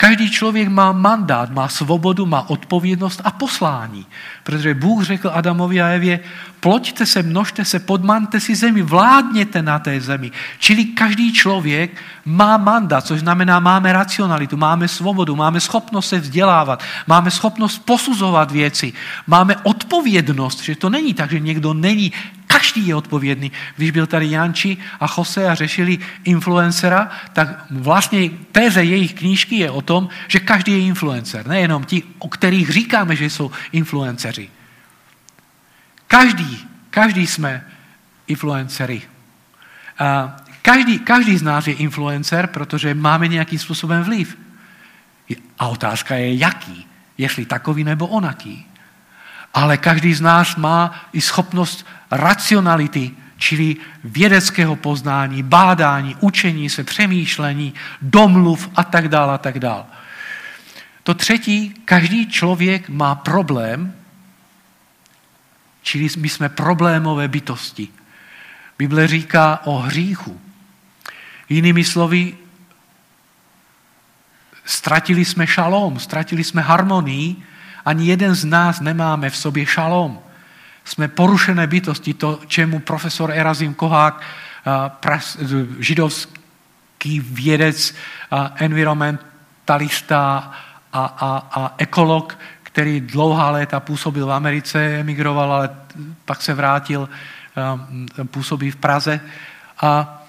Každý člověk má mandát, má svobodu, má odpovědnost a poslání. Protože Bůh řekl Adamovi a Evě, ploďte se, množte se, podmante si zemi, vládněte na té zemi. Čili každý člověk má mandát, což znamená, máme racionalitu, máme svobodu, máme schopnost se vzdělávat, máme schopnost posuzovat věci, máme odpovědnost, že to není tak, že někdo není Každý je odpovědný. Když byl tady Janči a Jose a řešili influencera, tak vlastně téze jejich knížky je o tom, že každý je influencer. Nejenom ti, o kterých říkáme, že jsou influenceři. Každý, každý jsme influencery. A každý, každý z nás je influencer, protože máme nějakým způsobem vliv. A otázka je, jaký. Jestli takový nebo onaký. Ale každý z nás má i schopnost racionality, čili vědeckého poznání, bádání, učení se, přemýšlení, domluv a tak dále a tak dále. To třetí, každý člověk má problém, čili my jsme problémové bytosti. Bible říká o hříchu. Jinými slovy, ztratili jsme šalom, ztratili jsme harmonii, ani jeden z nás nemáme v sobě šalom. Jsme porušené bytosti, to, čemu profesor Erazim Kohák, židovský vědec, environmentalista a, a, a ekolog, který dlouhá léta působil v Americe, emigroval, ale pak se vrátil, působí v Praze a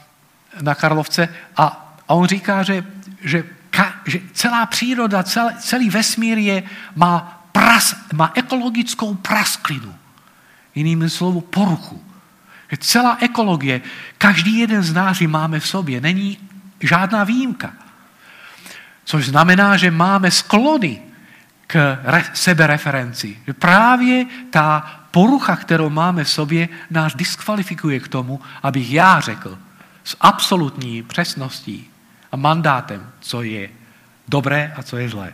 na Karlovce. A, a on říká, že, že, ka, že celá příroda, celý, celý vesmír je, má, pras, má ekologickou prasklinu. Jinými slovu poruchu. Celá ekologie, každý jeden z nás ji máme v sobě, není žádná výjimka. Což znamená, že máme sklony k re- sebereferenci. Že právě ta porucha, kterou máme v sobě, nás diskvalifikuje k tomu, abych já řekl s absolutní přesností a mandátem, co je dobré a co je zlé.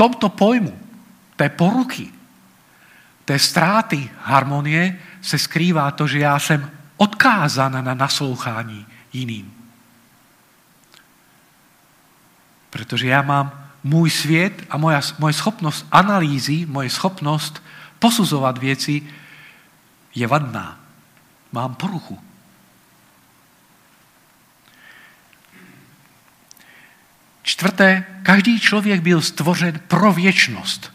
Tomto pojmu té poruky, té ztráty harmonie se skrývá to, že já jsem odkázán na naslouchání jiným. Protože já mám můj svět a moja, moje schopnost analýzy, moje schopnost posuzovat věci je vadná. Mám poruchu. Čtvrté, každý člověk byl stvořen pro věčnost.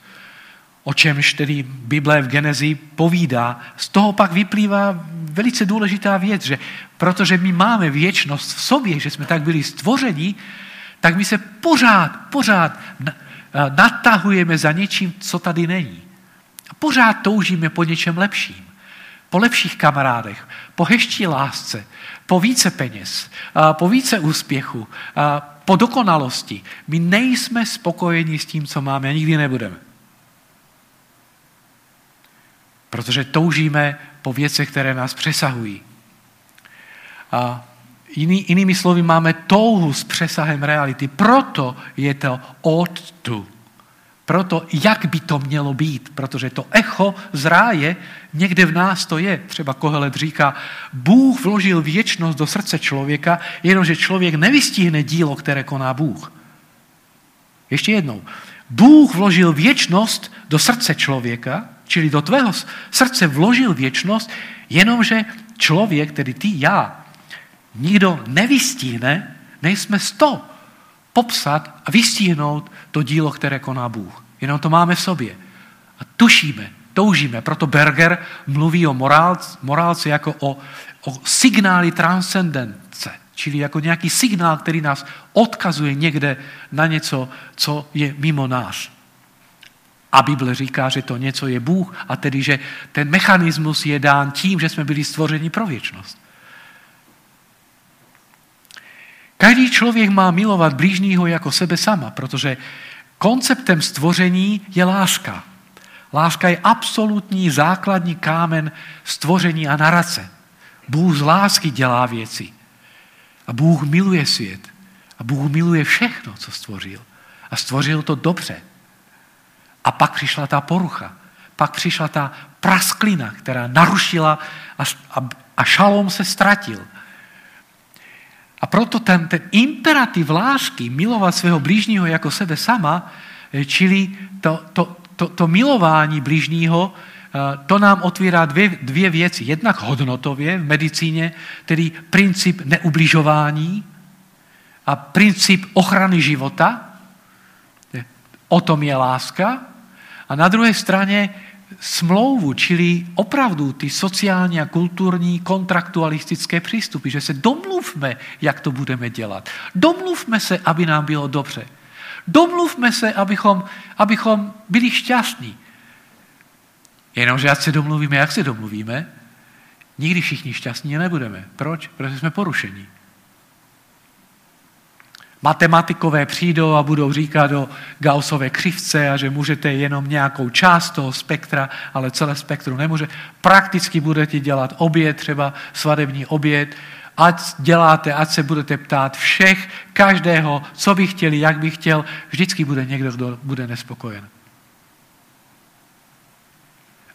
O čemž tedy Bible v Genezi povídá. Z toho pak vyplývá velice důležitá věc, že protože my máme věčnost v sobě, že jsme tak byli stvořeni, tak my se pořád, pořád natahujeme za něčím, co tady není. A pořád toužíme po něčem lepším. Po lepších kamarádech, po heští lásce, po více peněz, po více úspěchu, po dokonalosti. My nejsme spokojeni s tím, co máme a nikdy nebudeme. Protože toužíme po věcech, které nás přesahují. A jiný, jinými slovy, máme touhu s přesahem reality. Proto je to od tu. Proto, jak by to mělo být, protože to echo z ráje někde v nás to je. Třeba Kohelet říká, Bůh vložil věčnost do srdce člověka, jenomže člověk nevystihne dílo, které koná Bůh. Ještě jednou. Bůh vložil věčnost do srdce člověka, čili do tvého srdce vložil věčnost, jenomže člověk, tedy ty, já, nikdo nevystihne, nejsme sto popsat a vystihnout to dílo, které koná Bůh. Jenom to máme v sobě. A tušíme, toužíme. Proto Berger mluví o morálce, morálce jako o, o signály transcendence, čili jako nějaký signál, který nás odkazuje někde na něco, co je mimo nás. A Bible říká, že to něco je Bůh a tedy, že ten mechanismus je dán tím, že jsme byli stvořeni pro věčnost. Každý člověk má milovat blížního jako sebe sama, protože konceptem stvoření je láska. Láska je absolutní základní kámen stvoření a narace. Bůh z lásky dělá věci. A Bůh miluje svět. A Bůh miluje všechno, co stvořil. A stvořil to dobře. A pak přišla ta porucha. Pak přišla ta prasklina, která narušila a, a, a šalom se ztratil. A proto ten, ten imperativ lásky, milovat svého blížního jako sebe sama, eh, čili to, to, to, to milování blížního, eh, to nám otvírá dvě, dvě věci. Jednak hodnotově v medicíně, tedy princip neubližování a princip ochrany života. O tom je láska. A na druhé straně smlouvu, čili opravdu ty sociální a kulturní kontraktualistické přístupy, že se domluvme, jak to budeme dělat. Domluvme se, aby nám bylo dobře. Domluvme se, abychom, abychom byli šťastní. Jenomže ať se domluvíme, jak se domluvíme, nikdy všichni šťastní nebudeme. Proč? Protože jsme porušení matematikové přijdou a budou říkat o Gaussové křivce a že můžete jenom nějakou část toho spektra, ale celé spektrum nemůže. Prakticky budete dělat oběd, třeba svadební oběd, ať děláte, ať se budete ptát všech, každého, co by chtěli, jak by chtěl, vždycky bude někdo, kdo bude nespokojen.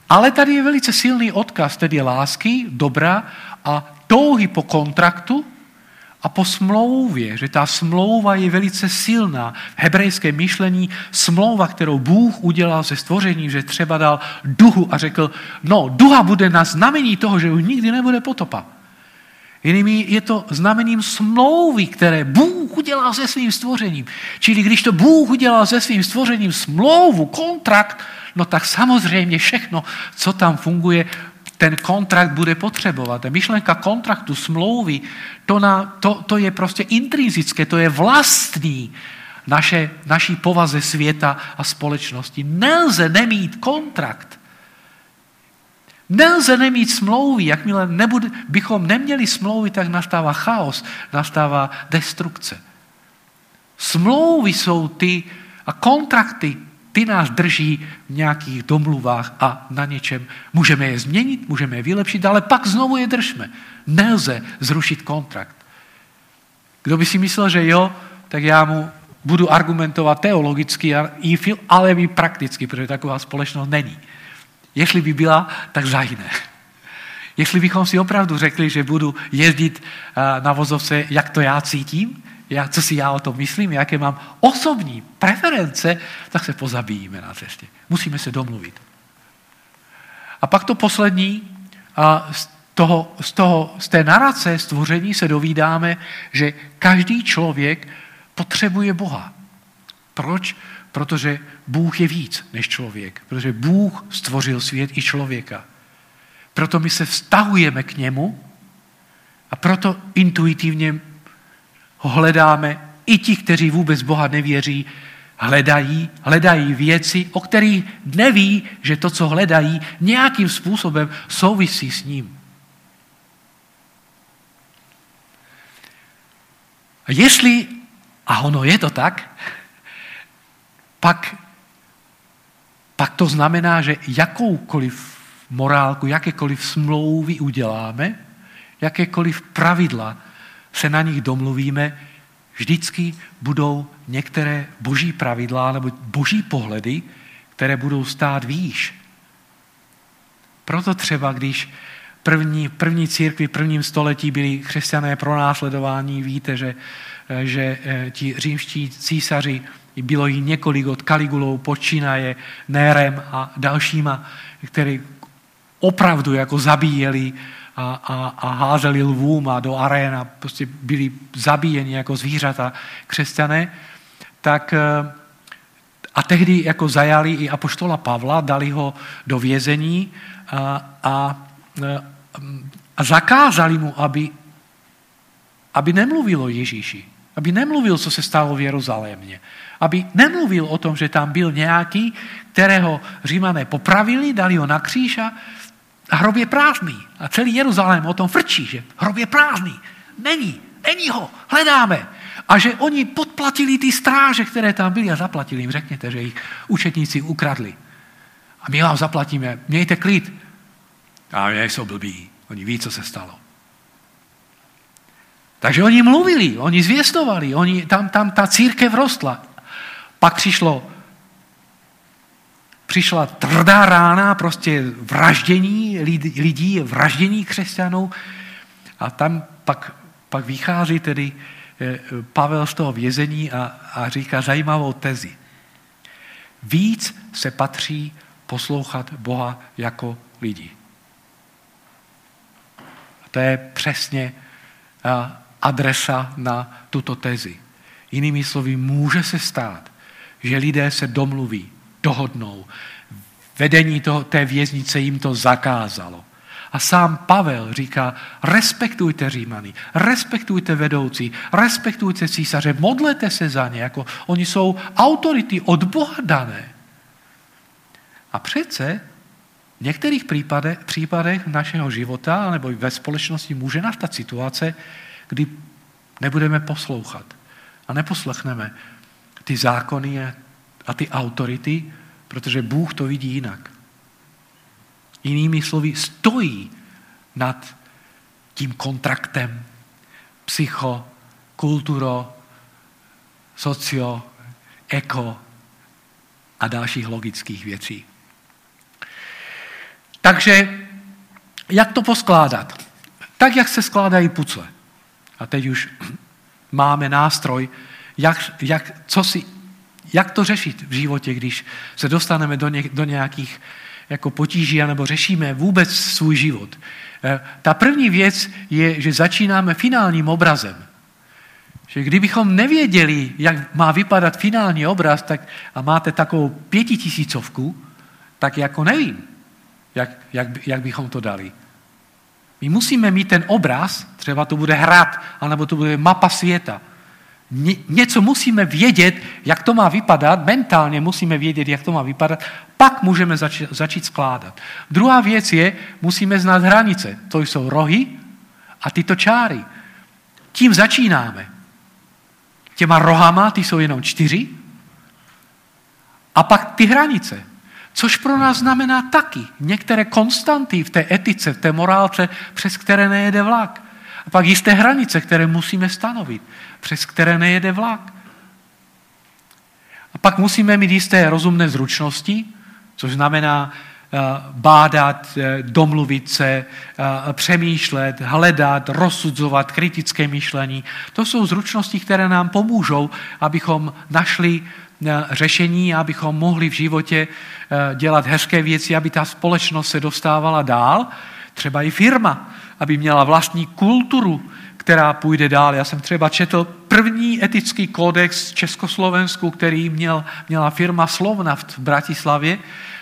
Ale tady je velice silný odkaz, tedy lásky, dobra a touhy po kontraktu, a po smlouvě, že ta smlouva je velice silná. V hebrejském myšlení smlouva, kterou Bůh udělal se stvořením, že třeba dal duhu a řekl, no, duha bude na znamení toho, že už nikdy nebude potopa. Jinými je to znamením smlouvy, které Bůh udělal se svým stvořením. Čili když to Bůh udělal se svým stvořením smlouvu, kontrakt, no tak samozřejmě všechno, co tam funguje, ten kontrakt bude potřebovat. A myšlenka kontraktu, smlouvy, to, na, to, to je prostě intrinzické, to je vlastní naše, naší povaze světa a společnosti. Nelze nemít kontrakt. Nelze nemít smlouvy. Jakmile nebude, bychom neměli smlouvy, tak nastává chaos, nastává destrukce. Smlouvy jsou ty a kontrakty, ty nás drží v nějakých domluvách a na něčem. Můžeme je změnit, můžeme je vylepšit, ale pak znovu je držme. Nelze zrušit kontrakt. Kdo by si myslel, že jo, tak já mu budu argumentovat teologicky, ale i prakticky, protože taková společnost není. Jestli by byla, tak zahyne. Jestli bychom si opravdu řekli, že budu jezdit eh, na vozovce, jak to já cítím, já, co si já o tom myslím, jaké mám osobní preference, tak se pozabíjíme na cestě. Musíme se domluvit. A pak to poslední, a z, toho, z, toho, z té narace stvoření se dovídáme, že každý člověk potřebuje Boha. Proč? Protože Bůh je víc než člověk. Protože Bůh stvořil svět i člověka. Proto my se vztahujeme k němu a proto intuitivně ho hledáme. I ti, kteří vůbec Boha nevěří, hledají, hledají věci, o kterých neví, že to, co hledají, nějakým způsobem souvisí s ním. A jestli, a ono je to tak, pak, pak to znamená, že jakoukoliv morálku, jakékoliv smlouvy uděláme, jakékoliv pravidla se na nich domluvíme, vždycky budou některé boží pravidla nebo boží pohledy, které budou stát výš. Proto třeba, když první, první církvi v prvním století byli křesťané pronásledování, víte, že, že eh, ti římští císaři, bylo jich několik od Kaligulou, počínaje Nérem a dalšíma, kteří opravdu jako zabíjeli a, a, a házeli lvům a do arén a prostě byli zabíjeni jako zvířata křesťané, tak eh, a tehdy jako zajali i apoštola Pavla, dali ho do vězení a, a, eh, a zakázali mu, aby, aby nemluvil o Ježíši, aby nemluvil, co se stalo v Jeruzalémě, aby nemluvil o tom, že tam byl nějaký, kterého římané popravili, dali ho na kříž a a hrob je prázdný. A celý Jeruzalém o tom frčí, že hrob je prázdný. Není, není ho, hledáme. A že oni podplatili ty stráže, které tam byly a zaplatili jim. Řekněte, že jich učetníci ukradli. A my vám zaplatíme, mějte klid. A jsou blbí, oni ví, co se stalo. Takže oni mluvili, oni zvěstovali, oni, tam, tam ta církev rostla. Pak přišlo přišla tvrdá rána, prostě vraždění lidí, vraždění křesťanů a tam pak pak vychází tedy eh, Pavel z toho vězení a, a říká zajímavou tezi. Víc se patří poslouchat Boha jako lidi. To je přesně adresa na tuto tezi. Jinými slovy, může se stát, že lidé se domluví, dohodnou. Vedení toho, té věznice jim to zakázalo. A sám Pavel říká, respektujte Římany, respektujte vedoucí, respektujte císaře, modlete se za ně, jako oni jsou autority od Boha dané. A přece v některých případech, případech našeho života nebo ve společnosti může nastat situace, kdy nebudeme poslouchat a neposlechneme ty zákony a ty autority, protože Bůh to vidí jinak. Jinými slovy, stojí nad tím kontraktem psycho, kulturo, socio, eko a dalších logických věcí. Takže jak to poskládat? Tak, jak se skládají pucle. A teď už máme nástroj, jak, jak, co si, jak to řešit v životě, když se dostaneme do, ně, do nějakých jako potíží, anebo řešíme vůbec svůj život. Eh, ta první věc je, že začínáme finálním obrazem. Že kdybychom nevěděli, jak má vypadat finální obraz, tak, a máte takovou pětitisícovku, tak jako nevím, jak, jak, jak bychom to dali. My musíme mít ten obraz, třeba to bude hrad, anebo to bude mapa světa. Ně, něco musíme vědět, jak to má vypadat, mentálně musíme vědět, jak to má vypadat, pak můžeme zač, začít skládat. Druhá věc je, musíme znát hranice. To jsou rohy a tyto čáry. Tím začínáme. Těma rohama, ty jsou jenom čtyři, a pak ty hranice. Což pro nás znamená taky některé konstanty v té etice, v té morálce, přes které nejede vlak. A pak jisté hranice, které musíme stanovit, přes které nejede vlak. A pak musíme mít jisté rozumné zručnosti, což znamená eh, bádat, eh, domluvit se, eh, přemýšlet, hledat, rozsudzovat, kritické myšlení. To jsou zručnosti, které nám pomůžou, abychom našli řešení, abychom mohli v životě dělat hezké věci, aby ta společnost se dostávala dál, třeba i firma, aby měla vlastní kulturu, která půjde dál. Já jsem třeba četl první etický kodex Československu, který měl, měla firma Slovna v Bratislavě,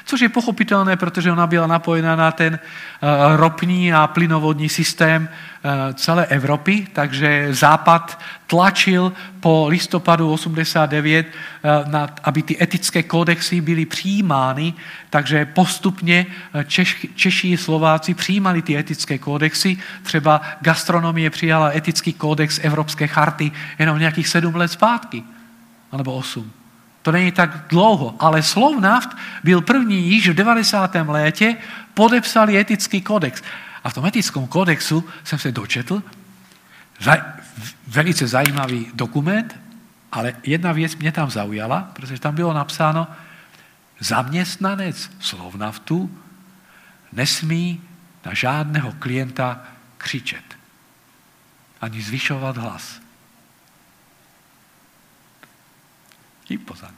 což je pochopitelné, protože ona byla napojena na ten eh, ropní a plynovodní systém eh, celé Evropy, takže Západ tlačil po listopadu 89, eh, aby ty etické kodexy byly přijímány, takže postupně Češ, Češi a Slováci přijímali ty etické kodexy. Třeba gastronomie přijala etický kodex Evropské charty jenom nějakých sedm let zpátky, alebo osm. To není tak dlouho, ale Slovnaft byl první již v 90. létě, podepsali etický kodex. A v tom etickém kodexu jsem se dočetl, velice zajímavý dokument, ale jedna věc mě tam zaujala, protože tam bylo napsáno, zaměstnanec Slovnaftu nesmí na žádného klienta křičet ani zvyšovat hlas. Tím pozad.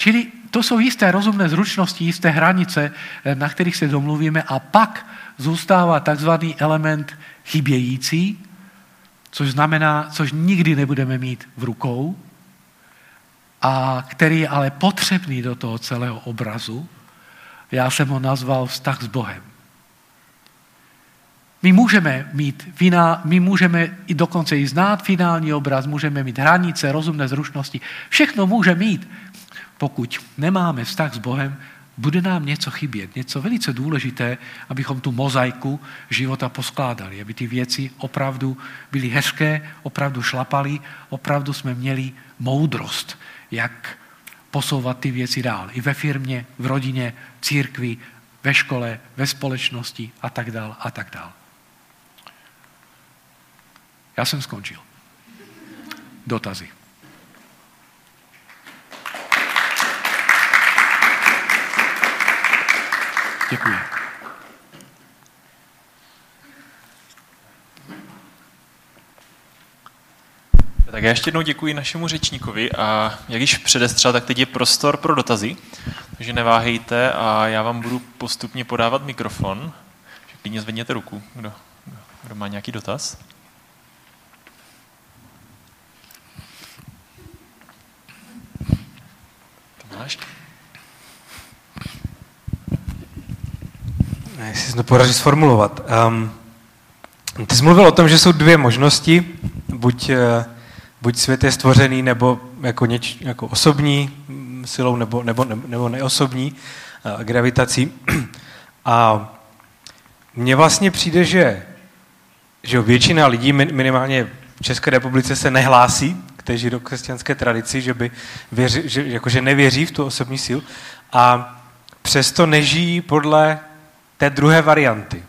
Čili to jsou jisté rozumné zručnosti, jisté hranice, eh, na kterých se domluvíme a pak zůstává takzvaný element chybějící, což znamená, což nikdy nebudeme mít v rukou, a který je ale potřebný do toho celého obrazu. Já jsem ho nazval vztah s Bohem. My můžeme mít finál, my můžeme i dokonce i znát finální obraz, můžeme mít hranice, rozumné zručnosti. Všechno může mít. Pokud nemáme vztah s Bohem, bude nám něco chybět, něco velice důležité, abychom tu mozaiku života poskládali, aby ty věci opravdu byly hezké, opravdu šlapali, opravdu jsme měli moudrost, jak posouvat ty věci dál. I ve firmě, v rodině, církvi, ve škole, ve společnosti a tak dál a tak dál. Já jsem skončil. Dotazy. Děkuji. Tak já ještě jednou děkuji našemu řečníkovi a jak již předestřel, tak teď je prostor pro dotazy, takže neváhejte a já vám budu postupně podávat mikrofon. Klidně zvedněte ruku, kdo, kdo má nějaký dotaz. Se to podaří sformulovat. Um, ty jsi mluvil o tom, že jsou dvě možnosti. Buď, uh, buď svět je stvořený nebo jako, něč, jako osobní silou nebo, nebo, nebo neosobní uh, gravitací. A mně vlastně přijde, že, že většina lidí, minimálně v České republice, se nehlásí k té židokřesťanské tradici, že, by věři, že, jakože nevěří v tu osobní sílu a přesto nežijí podle té druhé varianty.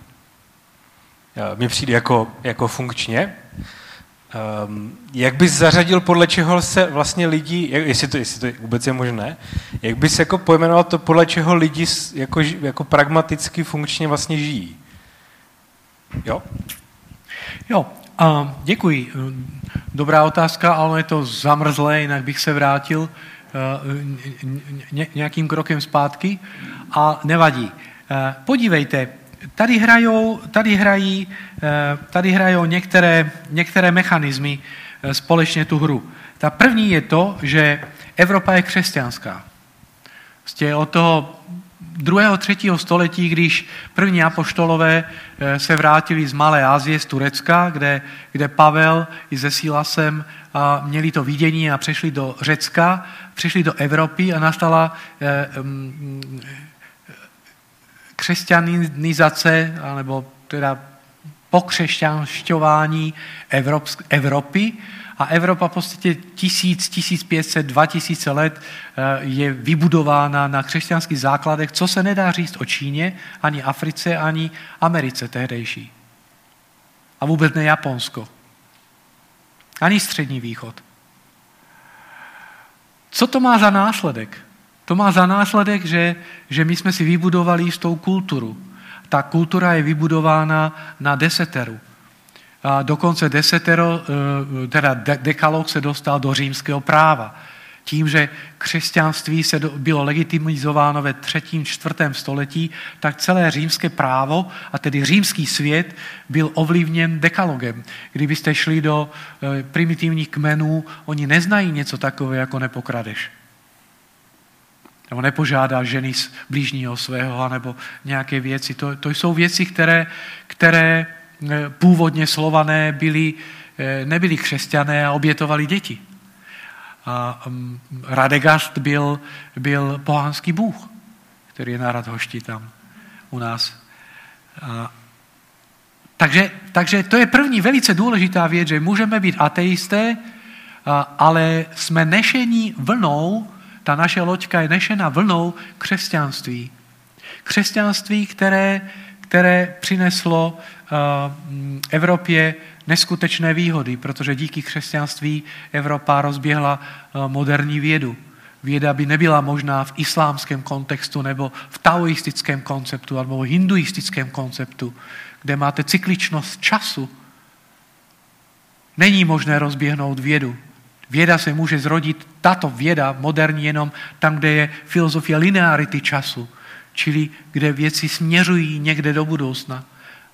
Mi přijde jako, jako funkčně. Um, jak bys zařadil, podle čeho se vlastně lidi, jestli to, jestli to vůbec je možné, jak bys jako pojmenoval to, podle čeho lidi jako, jako pragmaticky funkčně vlastně žijí? Jo? Jo, uh, děkuji. Dobrá otázka, ale je to zamrzlé, jinak bych se vrátil uh, nějakým krokem zpátky a nevadí. Uh, podívejte, tady, hrajou, tady, hrají, uh, tady hrajou některé, některé mechanismy uh, společně tu hru. Ta první je to, že Evropa je křesťanská. Prostě od toho druhého, třetího století, když první apoštolové eh, se vrátili z Malé Asie, z Turecka, kde, kde Pavel i se Sílasem a měli to vidění a přešli do Řecka, přišli do Evropy a nastala eh, mm, křesťanizace, nebo teda pokřesťanšťování Evropy a Evropa v podstatě tisíc, tisíc pětset, dva tisíce let eh, je vybudována na křesťanských základech, co se nedá říct o Číně, ani Africe, ani Americe tehdejší. A vůbec ne Japonsko. Ani Střední východ. Co to má za následek? To má za následek, že, že my jsme si vybudovali jistou kulturu. Ta kultura je vybudována na deseteru a dokonce desetero, eh, teda dekalog se dostal do římského práva. Tím, že křesťanství se bylo legitimizováno ve třetím, čtvrtém století, tak celé římské právo, a tedy římský svět, byl ovlivněn dekalogem. Kdybyste šli do eh, primitivních kmenů, oni neznají něco takového, jako nepokradeš. Nebo nepožádá ženy z blížního svého, nebo nějaké věci. To, to jsou věci, které, které Eh, původně slované byli, eh, nebyli křesťané a obětovali děti. A mm, Radegast byl, byl pohánský bůh, který je na Radhošti tam u nás. A, takže, takže to je první velice důležitá věc, že můžeme být ateisté, ale jsme nešení vlnou, ta naše loďka je nešena vlnou křesťanství. Křesťanství, které, které přineslo Eh, Evropě neskutečné výhody, protože díky křesťanství Evropa rozběhla eh, moderní vědu. Věda by nebyla možná v islámském kontextu nebo v taoistickém konceptu nebo v hinduistickém konceptu, kde máte cykličnost času. Není možné rozběhnout vědu. Věda se může zrodit, tato věda moderní jenom tam, kde je filozofie linearity času, čili kde věci směřují někde do budoucna.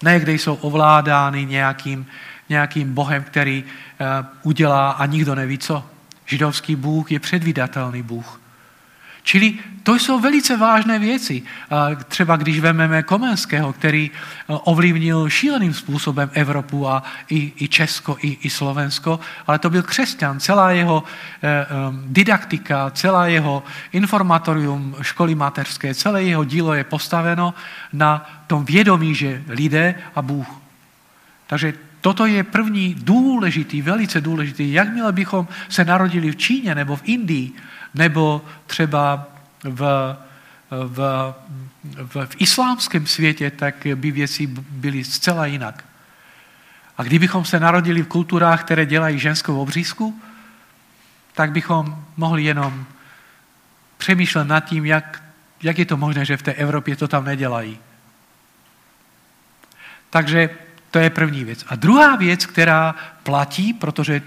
Ne, kde jsou ovládány nějakým, nějakým bohem, který uh, udělá a nikdo neví co. Židovský Bůh je předvídatelný Bůh. Čili to jsou velice vážné věci. Třeba když vezmeme Komenského, který eh, ovlivnil šíleným způsobem Evropu a i, i Česko, i, i Slovensko, ale to byl křesťan. Celá jeho eh, didaktika, celá jeho informatorium školy mateřské, celé jeho dílo je postaveno na tom vědomí, že lidé a Bůh. Takže toto je první důležitý, velice důležitý. Jakmile bychom se narodili v Číně nebo v Indii, nebo třeba v, v, v, v islámském světě, tak by věci byly zcela jinak. A kdybychom se narodili v kulturách, které dělají ženskou obřízku, tak bychom mohli jenom přemýšlet nad tím, jak, jak je to možné, že v té Evropě to tam nedělají. Takže to je první věc. A druhá věc, která platí, protože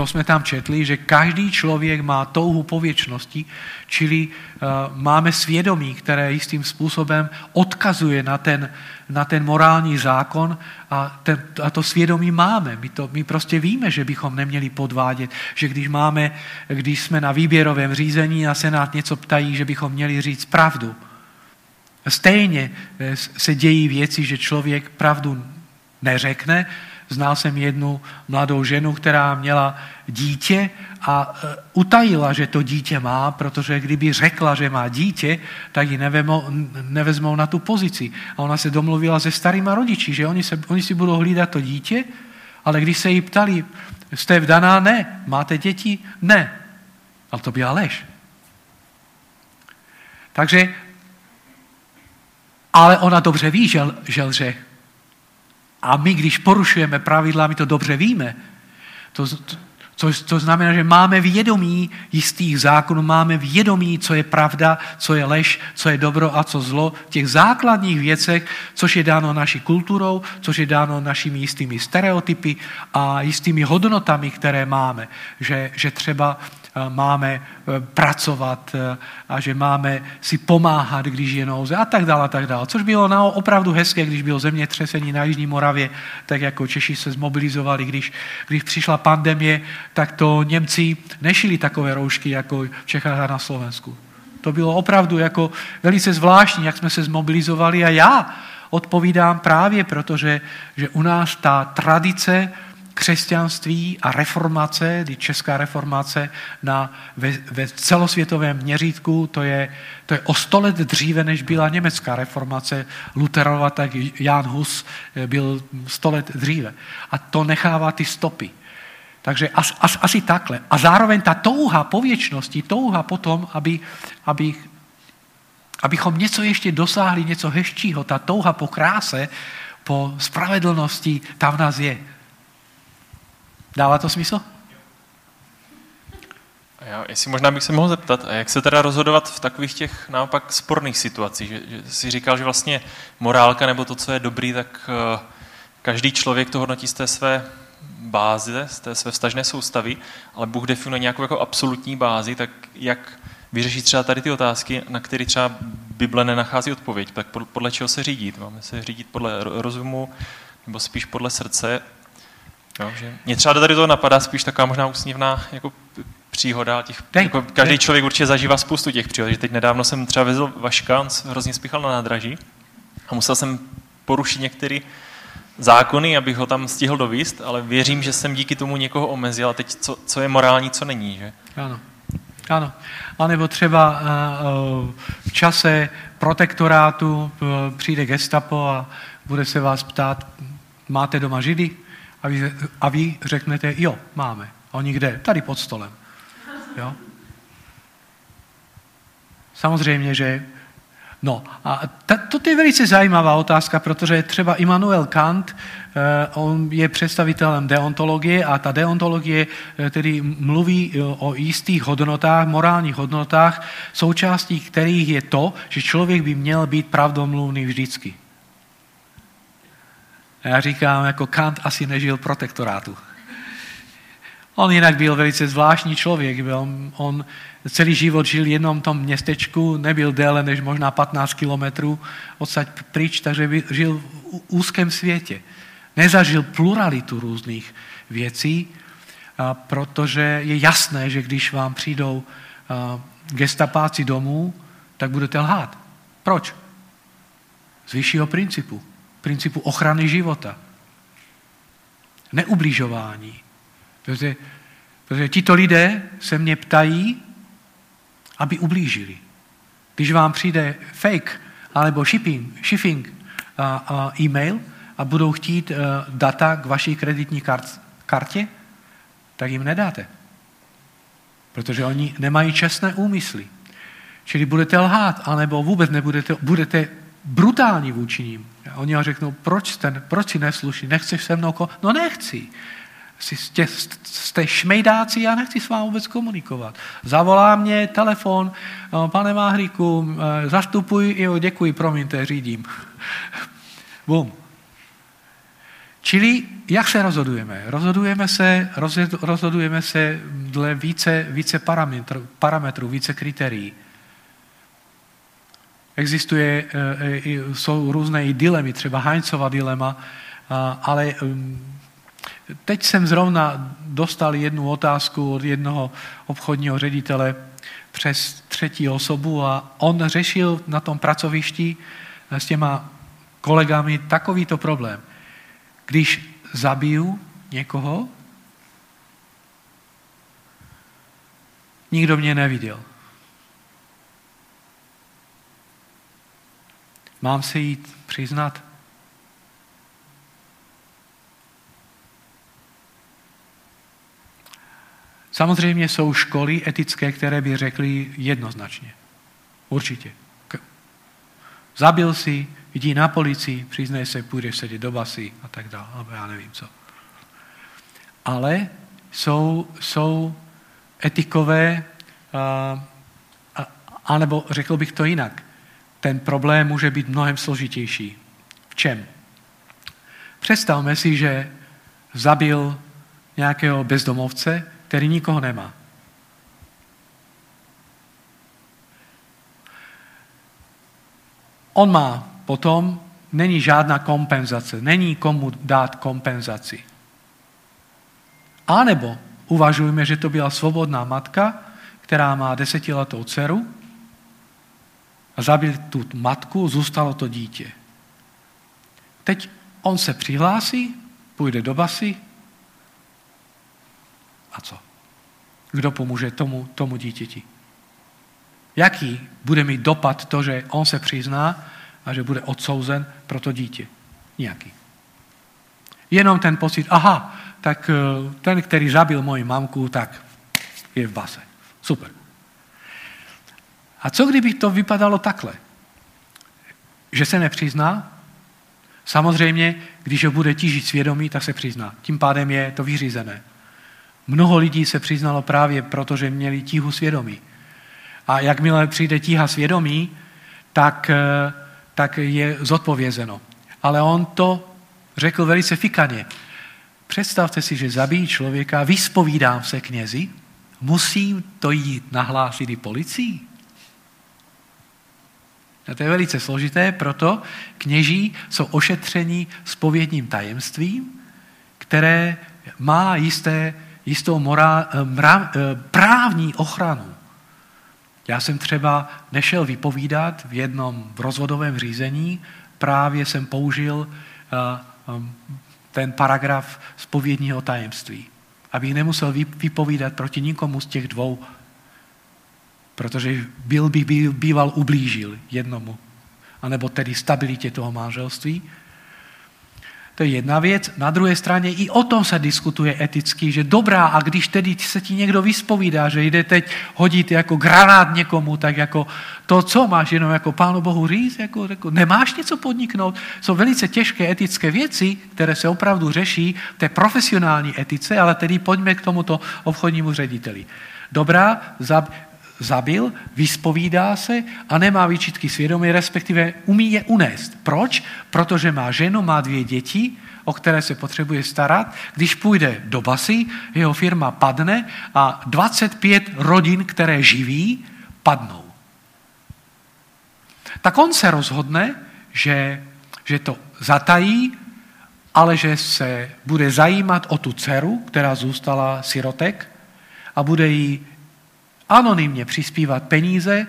to jsme tam četli, že každý člověk má touhu po věčnosti, čili uh, máme svědomí, které jistým způsobem odkazuje na ten, na ten morální zákon a, ten, a to svědomí máme. My, to, my prostě víme, že bychom neměli podvádět, že když, máme, když jsme na výběrovém řízení a Senát něco ptají, že bychom měli říct pravdu. Stejně eh, se dějí věci, že člověk pravdu neřekne, Znal jsem jednu mladou ženu, která měla dítě a e, utajila, že to dítě má, protože kdyby řekla, že má dítě, tak ji nevezmou, na tu pozici. A ona se domluvila se starýma rodiči, že oni, se, oni si budou hlídat to dítě, ale když se jí ptali, jste vdaná? Ne. Máte děti? Ne. Ale to byla lež. Takže, ale ona dobře ví, že, že lže. A my, když porušujeme pravidla, my to dobře víme. To, to, to, to znamená, že máme vědomí jistých zákonů, máme vědomí, co je pravda, co je lež, co je dobro a co zlo, v těch základních věcech, což je dáno naší kulturou, což je dáno našimi jistými stereotypy a jistými hodnotami, které máme. Že, že třeba máme eh, pracovat eh, a že máme si pomáhat, když je nouze a tak dále, a tak dále. Což bylo na opravdu hezké, když bylo zemětřesení na Jižní Moravě, tak jako Češi se zmobilizovali, když, když přišla pandemie, tak to Němci nešili takové roušky jako v Čechách a na Slovensku. To bylo opravdu jako velice zvláštní, jak jsme se zmobilizovali a já odpovídám právě protože, že u nás ta tradice křesťanství a reformace, kdy česká reformace na, ve, ve celosvětovém měřítku, to je, to je o sto let dříve, než byla německá reformace Luterova, tak Jan Hus eh, byl sto let dříve. A to nechává ty stopy. Takže as, as, asi takhle. A zároveň ta touha po věčnosti, touha potom, aby, aby, abychom něco ještě dosáhli, něco hezčího, ta touha po kráse, po spravedlnosti, tam v nás je. Dává to smysl? Já, jestli možná bych se mohl zeptat, a jak se teda rozhodovat v takových těch naopak sporných situacích, že, že si říkal, že vlastně morálka nebo to, co je dobrý, tak uh, každý člověk to hodnotí z té své báze, z té své vztažné soustavy, ale Bůh definuje nějakou jako absolutní bázi, tak jak vyřešit třeba tady ty otázky, na které třeba Bible nenachází odpověď, tak podle čeho se řídit? Máme se řídit podle rozumu nebo spíš podle srdce Jo, že mě třeba tady to napadá spíš taková možná úsměvná jako příhoda. Těch, dej, jako každý dej. člověk určitě zažívá spoustu těch příhod. Že teď nedávno jsem třeba vezl Vaška, on hrozně spíchal na nádraží a musel jsem porušit některé zákony, abych ho tam stihl dovíst, ale věřím, že jsem díky tomu někoho omezil a teď co, co je morální, co není. Že? Ano. Ano. A nebo třeba uh, v čase protektorátu uh, přijde gestapo a bude se vás ptát, máte doma židy? A vy, a vy řeknete, jo, máme. A oni kde? Tady pod stolem. Jo? Samozřejmě, že No a ta, to je velice zajímavá otázka, protože třeba Immanuel Kant, eh, on je představitelem deontologie a ta deontologie eh, tedy mluví eh, o jistých hodnotách, morálních hodnotách, součástí kterých je to, že člověk by měl být pravdomluvný vždycky. A já říkám, jako Kant asi nežil protektorátu. On jinak byl velice zvláštní člověk. Byl, on celý život žil jenom v tom městečku, nebyl déle než možná 15 kilometrů odsaď pryč, takže by žil v úzkém světě. Nezažil pluralitu různých věcí, protože je jasné, že když vám přijdou gestapáci domů, tak budete lhát. Proč? Z vyššího principu principu ochrany života. Neubližování. Protože, protože tito lidé se mě ptají, aby ublížili. Když vám přijde fake alebo shipping, shipping a, a e-mail a budou chtít uh, data k vaší kreditní kart, kartě, tak jim nedáte. Protože oni nemají čestné úmysly. Čili budete lhát, anebo vůbec nebudete, budete brutální vůči ním. A oni ho řeknou, proč, ten, proč si nesluší, nechceš se mnou, no nechci. Jste, jste šmejdáci, já nechci s vámi vůbec komunikovat. Zavolá mě telefon, pane Máhriku, e, zastupuj, jo, děkuji, promiňte, řídím. Bum. Čili jak se rozhodujeme? Rozhodujeme se, rozhodujeme se dle více, více parametrů, parametrů, více kritérií. Existuje, eh, jsou různé i dilemy, třeba Heinzova dilema, ale mm, teď jsem zrovna dostal jednu otázku od jednoho obchodního ředitele přes třetí osobu a on řešil na tom pracovišti s těma kolegami takovýto problém. Když zabiju někoho, nikdo mě neviděl. Mám se jít přiznat? Samozřejmě jsou školy etické, které by řekly jednoznačně. Určitě. Zabil si, jdi na policii, přiznej se, půjdeš sedět do basy a tak dále, nebo já nevím co. Ale jsou, jsou etikové, a, a, anebo řekl bych to jinak, ten problém může být mnohem složitější. V čem? Představme si, že zabil nějakého bezdomovce, který nikoho nemá. On má potom, není žádná kompenzace, není komu dát kompenzaci. A nebo uvažujeme, že to byla svobodná matka, která má desetiletou dceru a zabil tu matku, zůstalo to dítě. Teď on se přihlásí, půjde do basy a co? Kdo pomůže tomu, tomu dítěti? Jaký bude mít dopad to, že on se přizná a že bude odsouzen pro to dítě? Nějaký. Jenom ten pocit, aha, tak eh, ten, který zabil moji mamku, tak je v base. Super. A co kdyby to vypadalo takhle? Že se nepřizná? Samozřejmě, když ho bude tížit svědomí, tak se přizná. Tím pádem je to vyřízené. Mnoho lidí se přiznalo právě proto, že měli tíhu svědomí. A jakmile přijde tíha svědomí, tak, eh, tak je zodpovězeno. Ale on to řekl velice fikaně. Představte si, že zabíjí člověka, vyspovídám se knězi, musím to jít nahlásit i policii. A to je velice složité, proto kněží jsou ošetření spovědním tajemstvím, které má jisté jistou morál, eh, mra, eh, právní ochranu. Já jsem třeba nešel vypovídat v jednom v rozvodovém řízení, právě jsem použil eh, ten paragraf spovědního tajemství, abych nemusel vypovídat proti nikomu z těch dvou, protože byl bych býval ublížil jednomu, anebo tedy stabilitě toho manželství, to je jedna věc. Na druhé straně i o tom se diskutuje eticky, že dobrá, a když tedy se ti někdo vyspovídá, že jde teď hodit jako granát někomu, tak jako to, co máš jenom jako Pánu Bohu říct, jako, jako nemáš něco podniknout. Jsou velice těžké etické věci, které se opravdu řeší v té profesionální etice, ale tedy pojďme k tomuto obchodnímu řediteli. Dobrá, zabil, vyspovídá se a nemá výčitky svědomí, respektive umí je unést. Proč? Protože má ženu, má dvě děti, o které se potřebuje starat. Když půjde do basy, jeho firma padne a 25 rodin, které živí, padnou. Tak on se rozhodne, že, že to zatají, ale že se bude zajímat o tu dceru, která zůstala sirotek a bude jí anonymně přispívat peníze,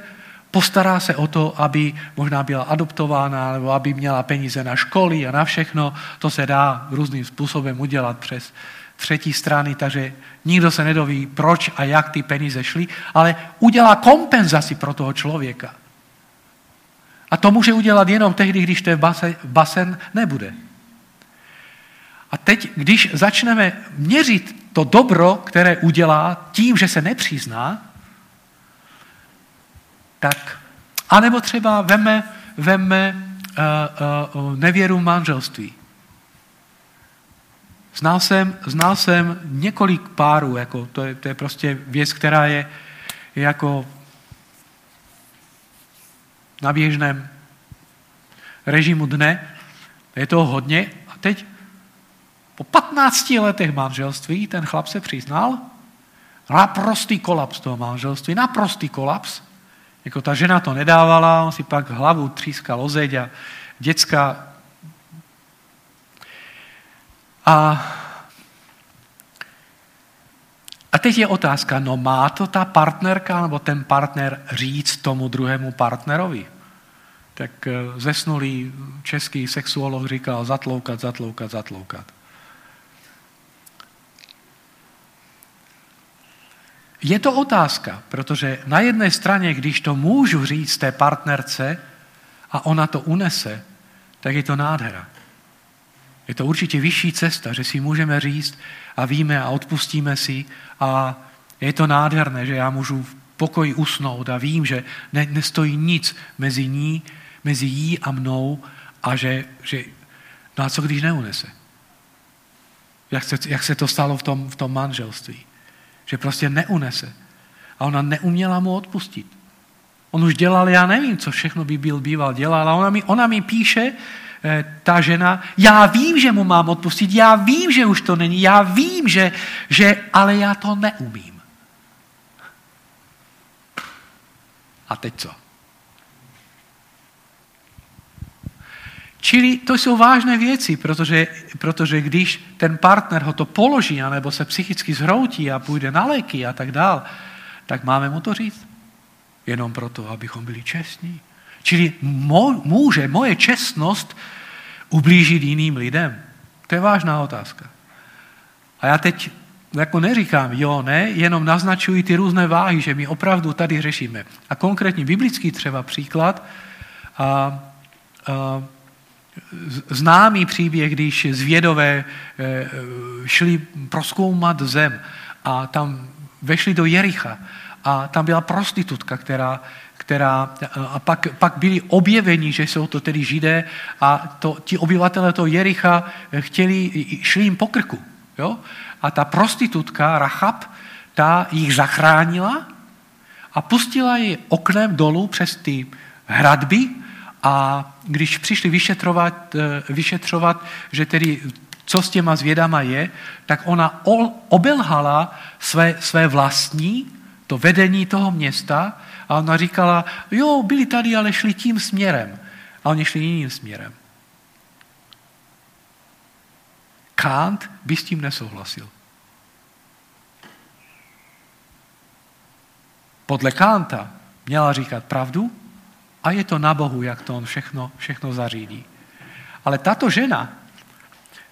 postará se o to, aby možná byla adoptována, nebo aby měla peníze na školy a na všechno. To se dá různým způsobem udělat přes třetí strany, takže nikdo se nedoví, proč a jak ty peníze šly, ale udělá kompenzaci pro toho člověka. A to může udělat jenom tehdy, když ten basen, basen nebude. A teď, když začneme měřit to dobro, které udělá tím, že se nepřizná, tak, anebo třeba veme, veme uh, uh, nevěru manželství. Znal jsem, znal jsem několik párů, jako to, je, to je prostě věc, která je, je jako na běžném režimu dne. Je toho hodně. A teď Po 15 letech manželství ten chlap se přiznal, naprostý kolaps toho manželství, naprostý kolaps. Jako ta žena to nedávala, on si pak hlavu třískal o zeď a děcka. A, a teď je otázka, no má to ta partnerka nebo ten partner říct tomu druhému partnerovi? Tak eh, zesnulý český sexuolog říkal zatloukat, zatloukat, zatloukat. Je to otázka, protože na jedné straně, když to můžu říct té partnerce a ona to unese, tak je to nádhera. Je to určitě vyšší cesta, že si můžeme říct a víme a odpustíme si a je to nádherné, že já můžu v pokoji usnout a vím, že ne, nestojí nic mezi ní, mezi jí a mnou a že, že no a co když neunese? Jak se, jak se to stalo v tom, v tom manželství? Že prostě neunese. A ona neuměla mu odpustit. On už dělal, já nevím, co všechno by byl býval dělal, a ona mi, ona mi píše, eh, ta žena, já vím, že mu mám odpustit, já vím, že už to není, já vím, že, že ale já to neumím. A teď co? Čili to jsou vážné věci, protože, protože když ten partner ho to položí, anebo se psychicky zhroutí a půjde na léky a tak dál, tak máme mu to říct. Jenom proto, abychom byli čestní. Čili může moje čestnost ublížit jiným lidem? To je vážná otázka. A já teď jako neříkám jo, ne, jenom naznačuji ty různé váhy, že my opravdu tady řešíme. A konkrétní biblický třeba příklad, a, a, známý příběh, když zvědové e, e, šli proskoumat zem a tam vešli do Jericha a tam byla prostitutka, která, která a pak, pak byli objeveni, že jsou to tedy židé a to, ti obyvatele toho Jericha chtěli, šli jim po krku. Jo? A ta prostitutka Rachab, ta jich zachránila a pustila ji oknem dolů přes ty hradby a když přišli vyšetřovat, eh, vyšetřovat že tedy co s těma zvědama je, tak ona obelhala své, své vlastní, to vedení toho města a ona říkala, jo, byli tady, ale šli tím směrem. A oni šli jiným směrem. Kant by s tím nesouhlasil. Podle Kanta měla říkat pravdu a je to na Bohu, jak to on všechno, všechno zařídí. Ale tato žena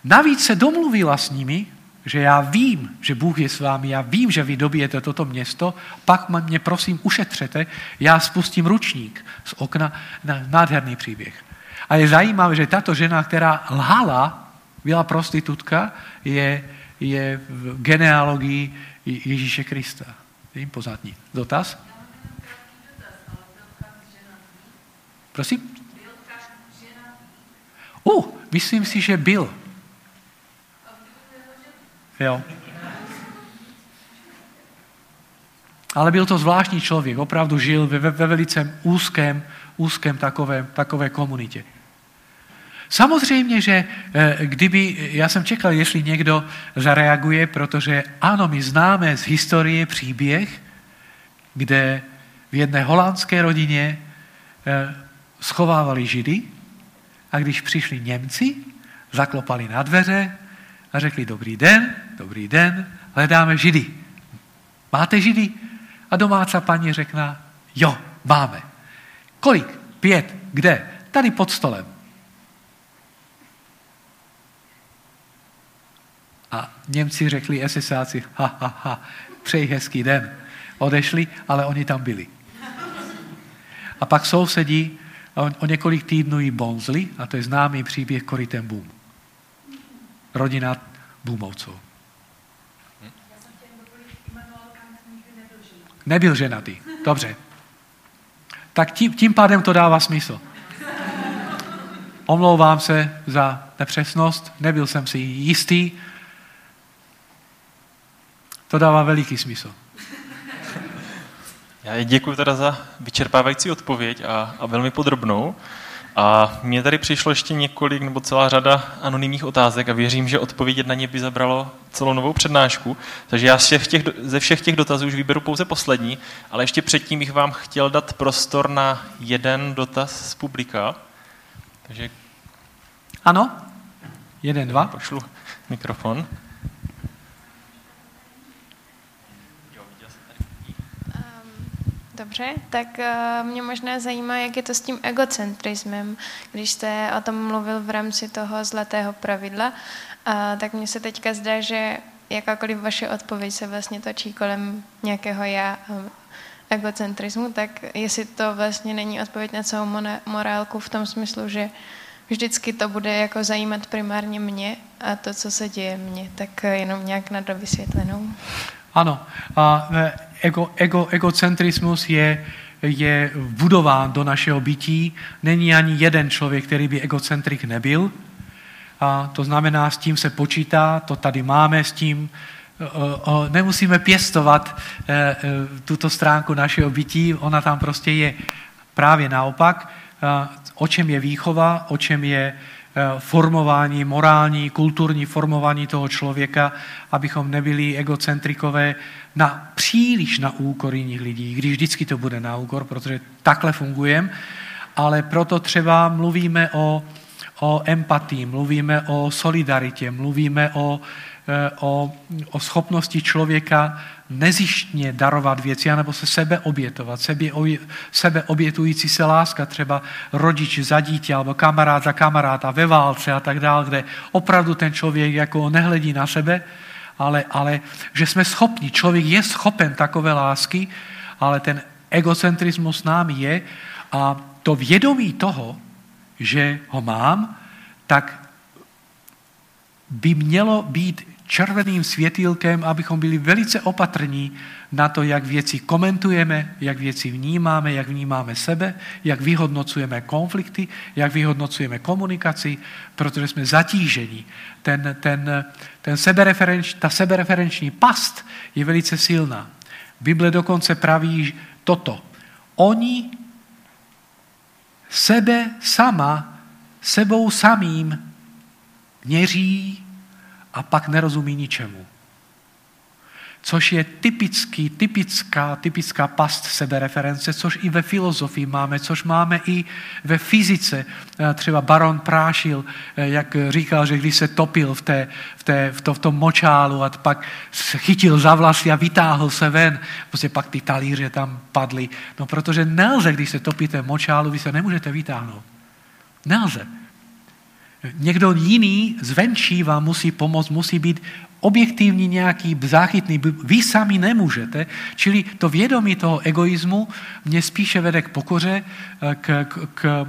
navíc se domluvila s nimi, že já vím, že Bůh je s vámi, já vím, že vy dobijete toto město, pak mě prosím ušetřete, já spustím ručník z okna na nádherný příběh. A je zajímavé, že tato žena, která lhala, byla prostitutka, je, je v genealogii Ježíše Krista. Je impozantní. Dotaz? Prosím? Uh, myslím si, že byl. Jo. Ale byl to zvláštní člověk, opravdu žil ve, ve velice úzkém, úzkém takové, takové komunitě. Samozřejmě, že eh, kdyby, já jsem čekal, jestli někdo zareaguje, protože ano, my známe z historie příběh, kde v jedné holandské rodině eh, schovávali židy a když přišli Němci, zaklopali na dveře a řekli dobrý den, dobrý den, hledáme židy. Máte židy? A domáca paní řekla, jo, máme. Kolik? Pět. Kde? Tady pod stolem. A Němci řekli SSáci, ha, ha, ha, přeji hezký den. Odešli, ale oni tam byli. A pak sousedí o, o několik týdnů jí bonzli, a to je známý příběh Koritem Boom. Rodina Boomovců. Nebyl ženatý. Dobře. Tak tím, tím pádem to dává smysl. Omlouvám se za nepřesnost, nebyl jsem si jistý. To dává veliký smysl. Já děkuji teda za vyčerpávající odpověď a, a velmi podrobnou. A mně tady přišlo ještě několik nebo celá řada anonymních otázek a věřím, že odpovědět na ně by zabralo celou novou přednášku. Takže já všech těch, ze všech těch dotazů už vyberu pouze poslední, ale ještě předtím bych vám chtěl dát prostor na jeden dotaz z publika. Takže... Ano? Jeden, dva? Pošlu mikrofon. Dobře, tak uh, mě možná zajímá, jak je to s tím egocentrismem. Když jste o tom mluvil v rámci toho zlatého pravidla, tak mně se teďka zdá, že jakákoliv vaše odpověď se vlastně točí kolem nějakého já um, egocentrismu, tak jestli to vlastně není odpověď na celou morálku v tom smyslu, že vždycky to bude jako zajímat primárně mě a to, co se děje mně, tak jenom nějak na dovysvětlenou. Ano, a ego, ego, egocentrismus je, je budován do našeho bytí. Není ani jeden člověk, který by egocentrik nebyl. A to znamená, s tím se počítá, to tady máme, s tím nemusíme pěstovat e, e, tuto stránku našeho bytí, ona tam prostě je právě naopak. O čem je výchova, o čem je Eh, formování, morální, kulturní formování toho člověka, abychom nebyli egocentrikové na příliš na úkor jiných lidí, když vždycky to bude na úkor, protože takhle fungujeme, ale proto třeba mluvíme o, o empatii, mluvíme o solidaritě, mluvíme o, eh, o, o schopnosti člověka nezištně darovat věci, anebo se sebe obětovat, sebe, sebe obětující se láska, třeba rodič za dítě, alebo kamarád za kamaráda ve válce a tak dále, kde opravdu ten člověk jako nehledí na sebe, ale, ale že jsme schopni, člověk je schopen takové lásky, ale ten egocentrismus s námi je a to vědomí toho, že ho mám, tak by mělo být červeným světýlkem, abychom byli velice opatrní na to, jak věci komentujeme, jak věci vnímáme, jak vnímáme sebe, jak vyhodnocujeme konflikty, jak vyhodnocujeme komunikaci, protože jsme zatíženi. Ten, ten, ten sebereferenč, ta sebereferenční past je velice silná. Bible dokonce praví toto. Oni sebe sama, sebou samým měří a pak nerozumí ničemu. Což je typický, typická, typická past sebereference, což i ve filozofii máme, což máme i ve fyzice. Eh, třeba baron Prášil, eh, jak říkal, že když se topil v, té, v, té, v, to, v tom močálu a pak chytil za vlasy a vytáhl se ven, prostě pak ty talíře tam padly. No protože nelze, když se topíte v močálu, vy se nemůžete vytáhnout. Nelze. Někdo jiný zvenčí vám musí pomoct, musí být objektivní nějaký záchytný, vy sami nemůžete. Čili to vědomí toho egoismu mě spíše vede k pokoře, k, k, k,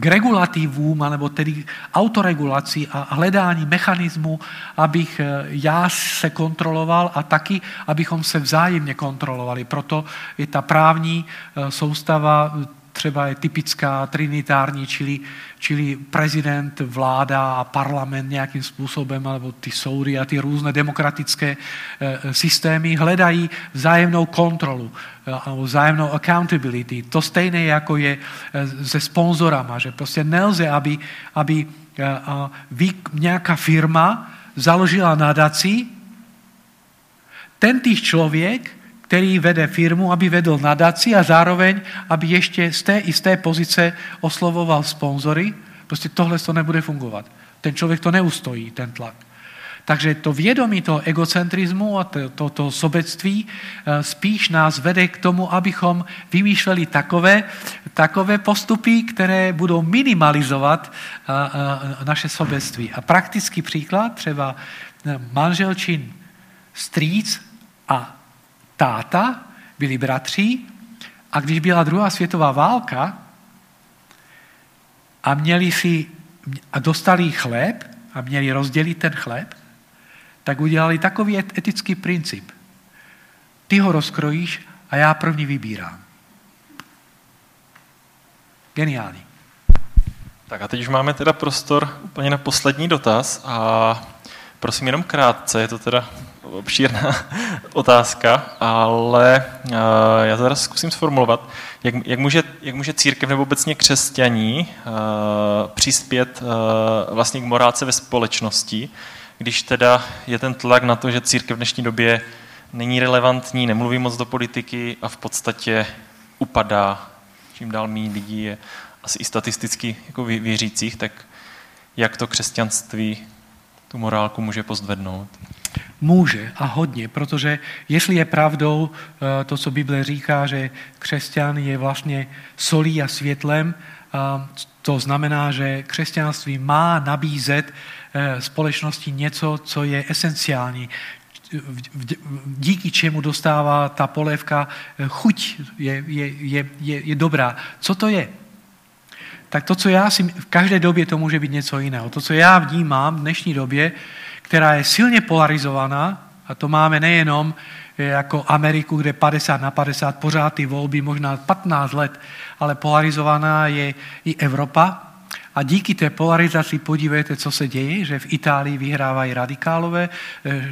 k regulativům, nebo tedy autoregulaci a hledání mechanismu, abych eh, já se kontroloval a taky, abychom se vzájemně kontrolovali. Proto je ta právní eh, soustava třeba je typická trinitární, čili, čili prezident, vláda a parlament nějakým způsobem, alebo ty soudy a ty různé demokratické e, systémy hledají vzájemnou kontrolu e, alebo vzájemnou accountability. To stejné jako je e, se sponzorama, že prostě nelze, aby, aby vy, nějaká firma založila nadaci, ten týž člověk který vede firmu, aby vedl nadaci a zároveň, aby ještě z té i z té pozice oslovoval sponzory. Prostě tohle to nebude fungovat. Ten člověk to neustojí, ten tlak. Takže to vědomí toho egocentrismu a to, to, to sobectví eh, spíš nás vede k tomu, abychom vymýšleli takové, takové postupy, které budou minimalizovat eh, eh, naše sobectví. A praktický příklad, třeba manželčin strýc a táta, byli bratři a když byla druhá světová válka a měli si a dostali chléb a měli rozdělit ten chléb, tak udělali takový etický princip. Ty ho rozkrojíš a já první vybírám. Geniální. Tak a teď už máme teda prostor úplně na poslední dotaz a Prosím jenom krátce, je to teda obšírná otázka, ale uh, já to teraz zkusím sformulovat. Jak, jak, může, jak může církev nebo obecně křesťaní uh, přispět uh, vlastně k morálce ve společnosti, když teda je ten tlak na to, že církev v dnešní době není relevantní, nemluví moc do politiky a v podstatě upadá. Čím dál méně lidí je asi i statisticky jako věřících, tak jak to křesťanství tu morálku může pozdvednout? Může a hodně, protože jestli je pravdou eh, to, co Bible říká, že křesťan je vlastně solí a světlem, to znamená, že křesťanství má nabízet eh, společnosti něco, co je esenciální, díky čemu dostává ta polévka eh, chuť, je, je, je, je, je dobrá. Co to je? Tak to, co já si, v každé době to může být něco jiného. To, co já vnímám v dnešní době, která je silně polarizovaná, a to máme nejenom eh, jako Ameriku, kde 50 na 50 pořád ty volby, možná 15 let, ale polarizovaná je i Evropa, a díky té polarizaci podívejte, co se děje, že v Itálii vyhrávají radikálové, eh,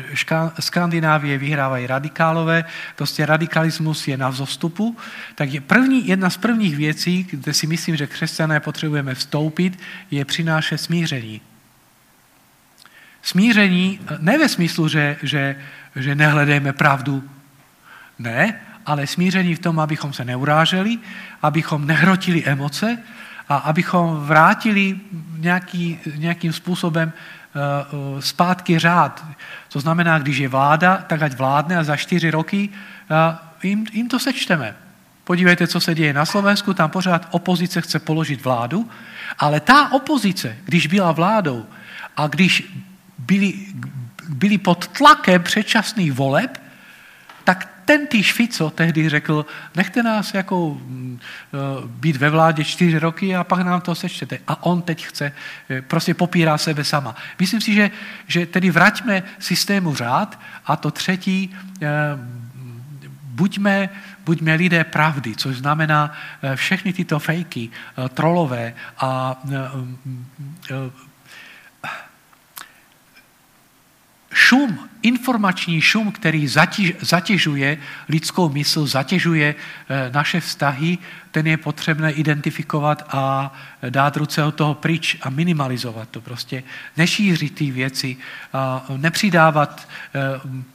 Skandinávie vyhrávají radikálové, prostě radikalismus je na vzostupu. Tak je první, jedna z prvních věcí, kde si myslím, že křesťané potřebujeme vstoupit, je přinášet smíření. Smíření eh, ne ve smyslu, že, že, že nehledejme pravdu, ne, ale smíření v tom, abychom se neuráželi, abychom nehrotili emoce, a abychom vrátili nějaký, nějakým způsobem eh, eh, zpátky řád. To znamená, když je vláda, tak ať vládne a za čtyři roky eh, jim, jim to sečteme. Podívejte, co se děje na Slovensku, tam pořád opozice chce položit vládu, ale ta opozice, když byla vládou a když byli, byli pod tlakem předčasných voleb, ten týž Fico tehdy řekl, nechte nás jako mm, eh, být ve vládě čtyři roky a pak nám to sečtete. A on teď chce, eh, prostě popírá sebe sama. Myslím si, že, že tedy vraťme systému řád a to třetí, eh, buďme, buďme lidé pravdy, což znamená všechny tyto fejky, trolové a šum, informační šum, který zatěž, zatěžuje lidskou mysl, zatěžuje eh, naše vztahy, ten je potřebné identifikovat a dát ruce od toho pryč a minimalizovat to prostě. Nešířit ty věci, a nepřidávat eh,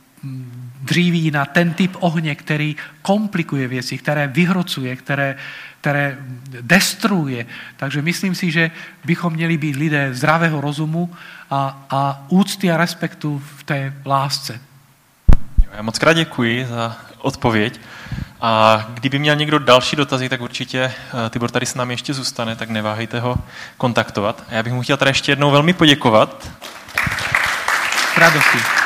dříví na ten typ ohně, který komplikuje věci, které vyhrocuje, které, které destruuje. Takže myslím si, že bychom měli být lidé zdravého rozumu a, a úcty a respektu v té lásce. Já moc krát děkuji za odpověď. A kdyby měl někdo další dotazy, tak určitě eh, Tibor tady s námi ještě zůstane, tak neváhejte ho kontaktovat. A já bych mu chtěl tady ještě jednou velmi poděkovat. Radosti.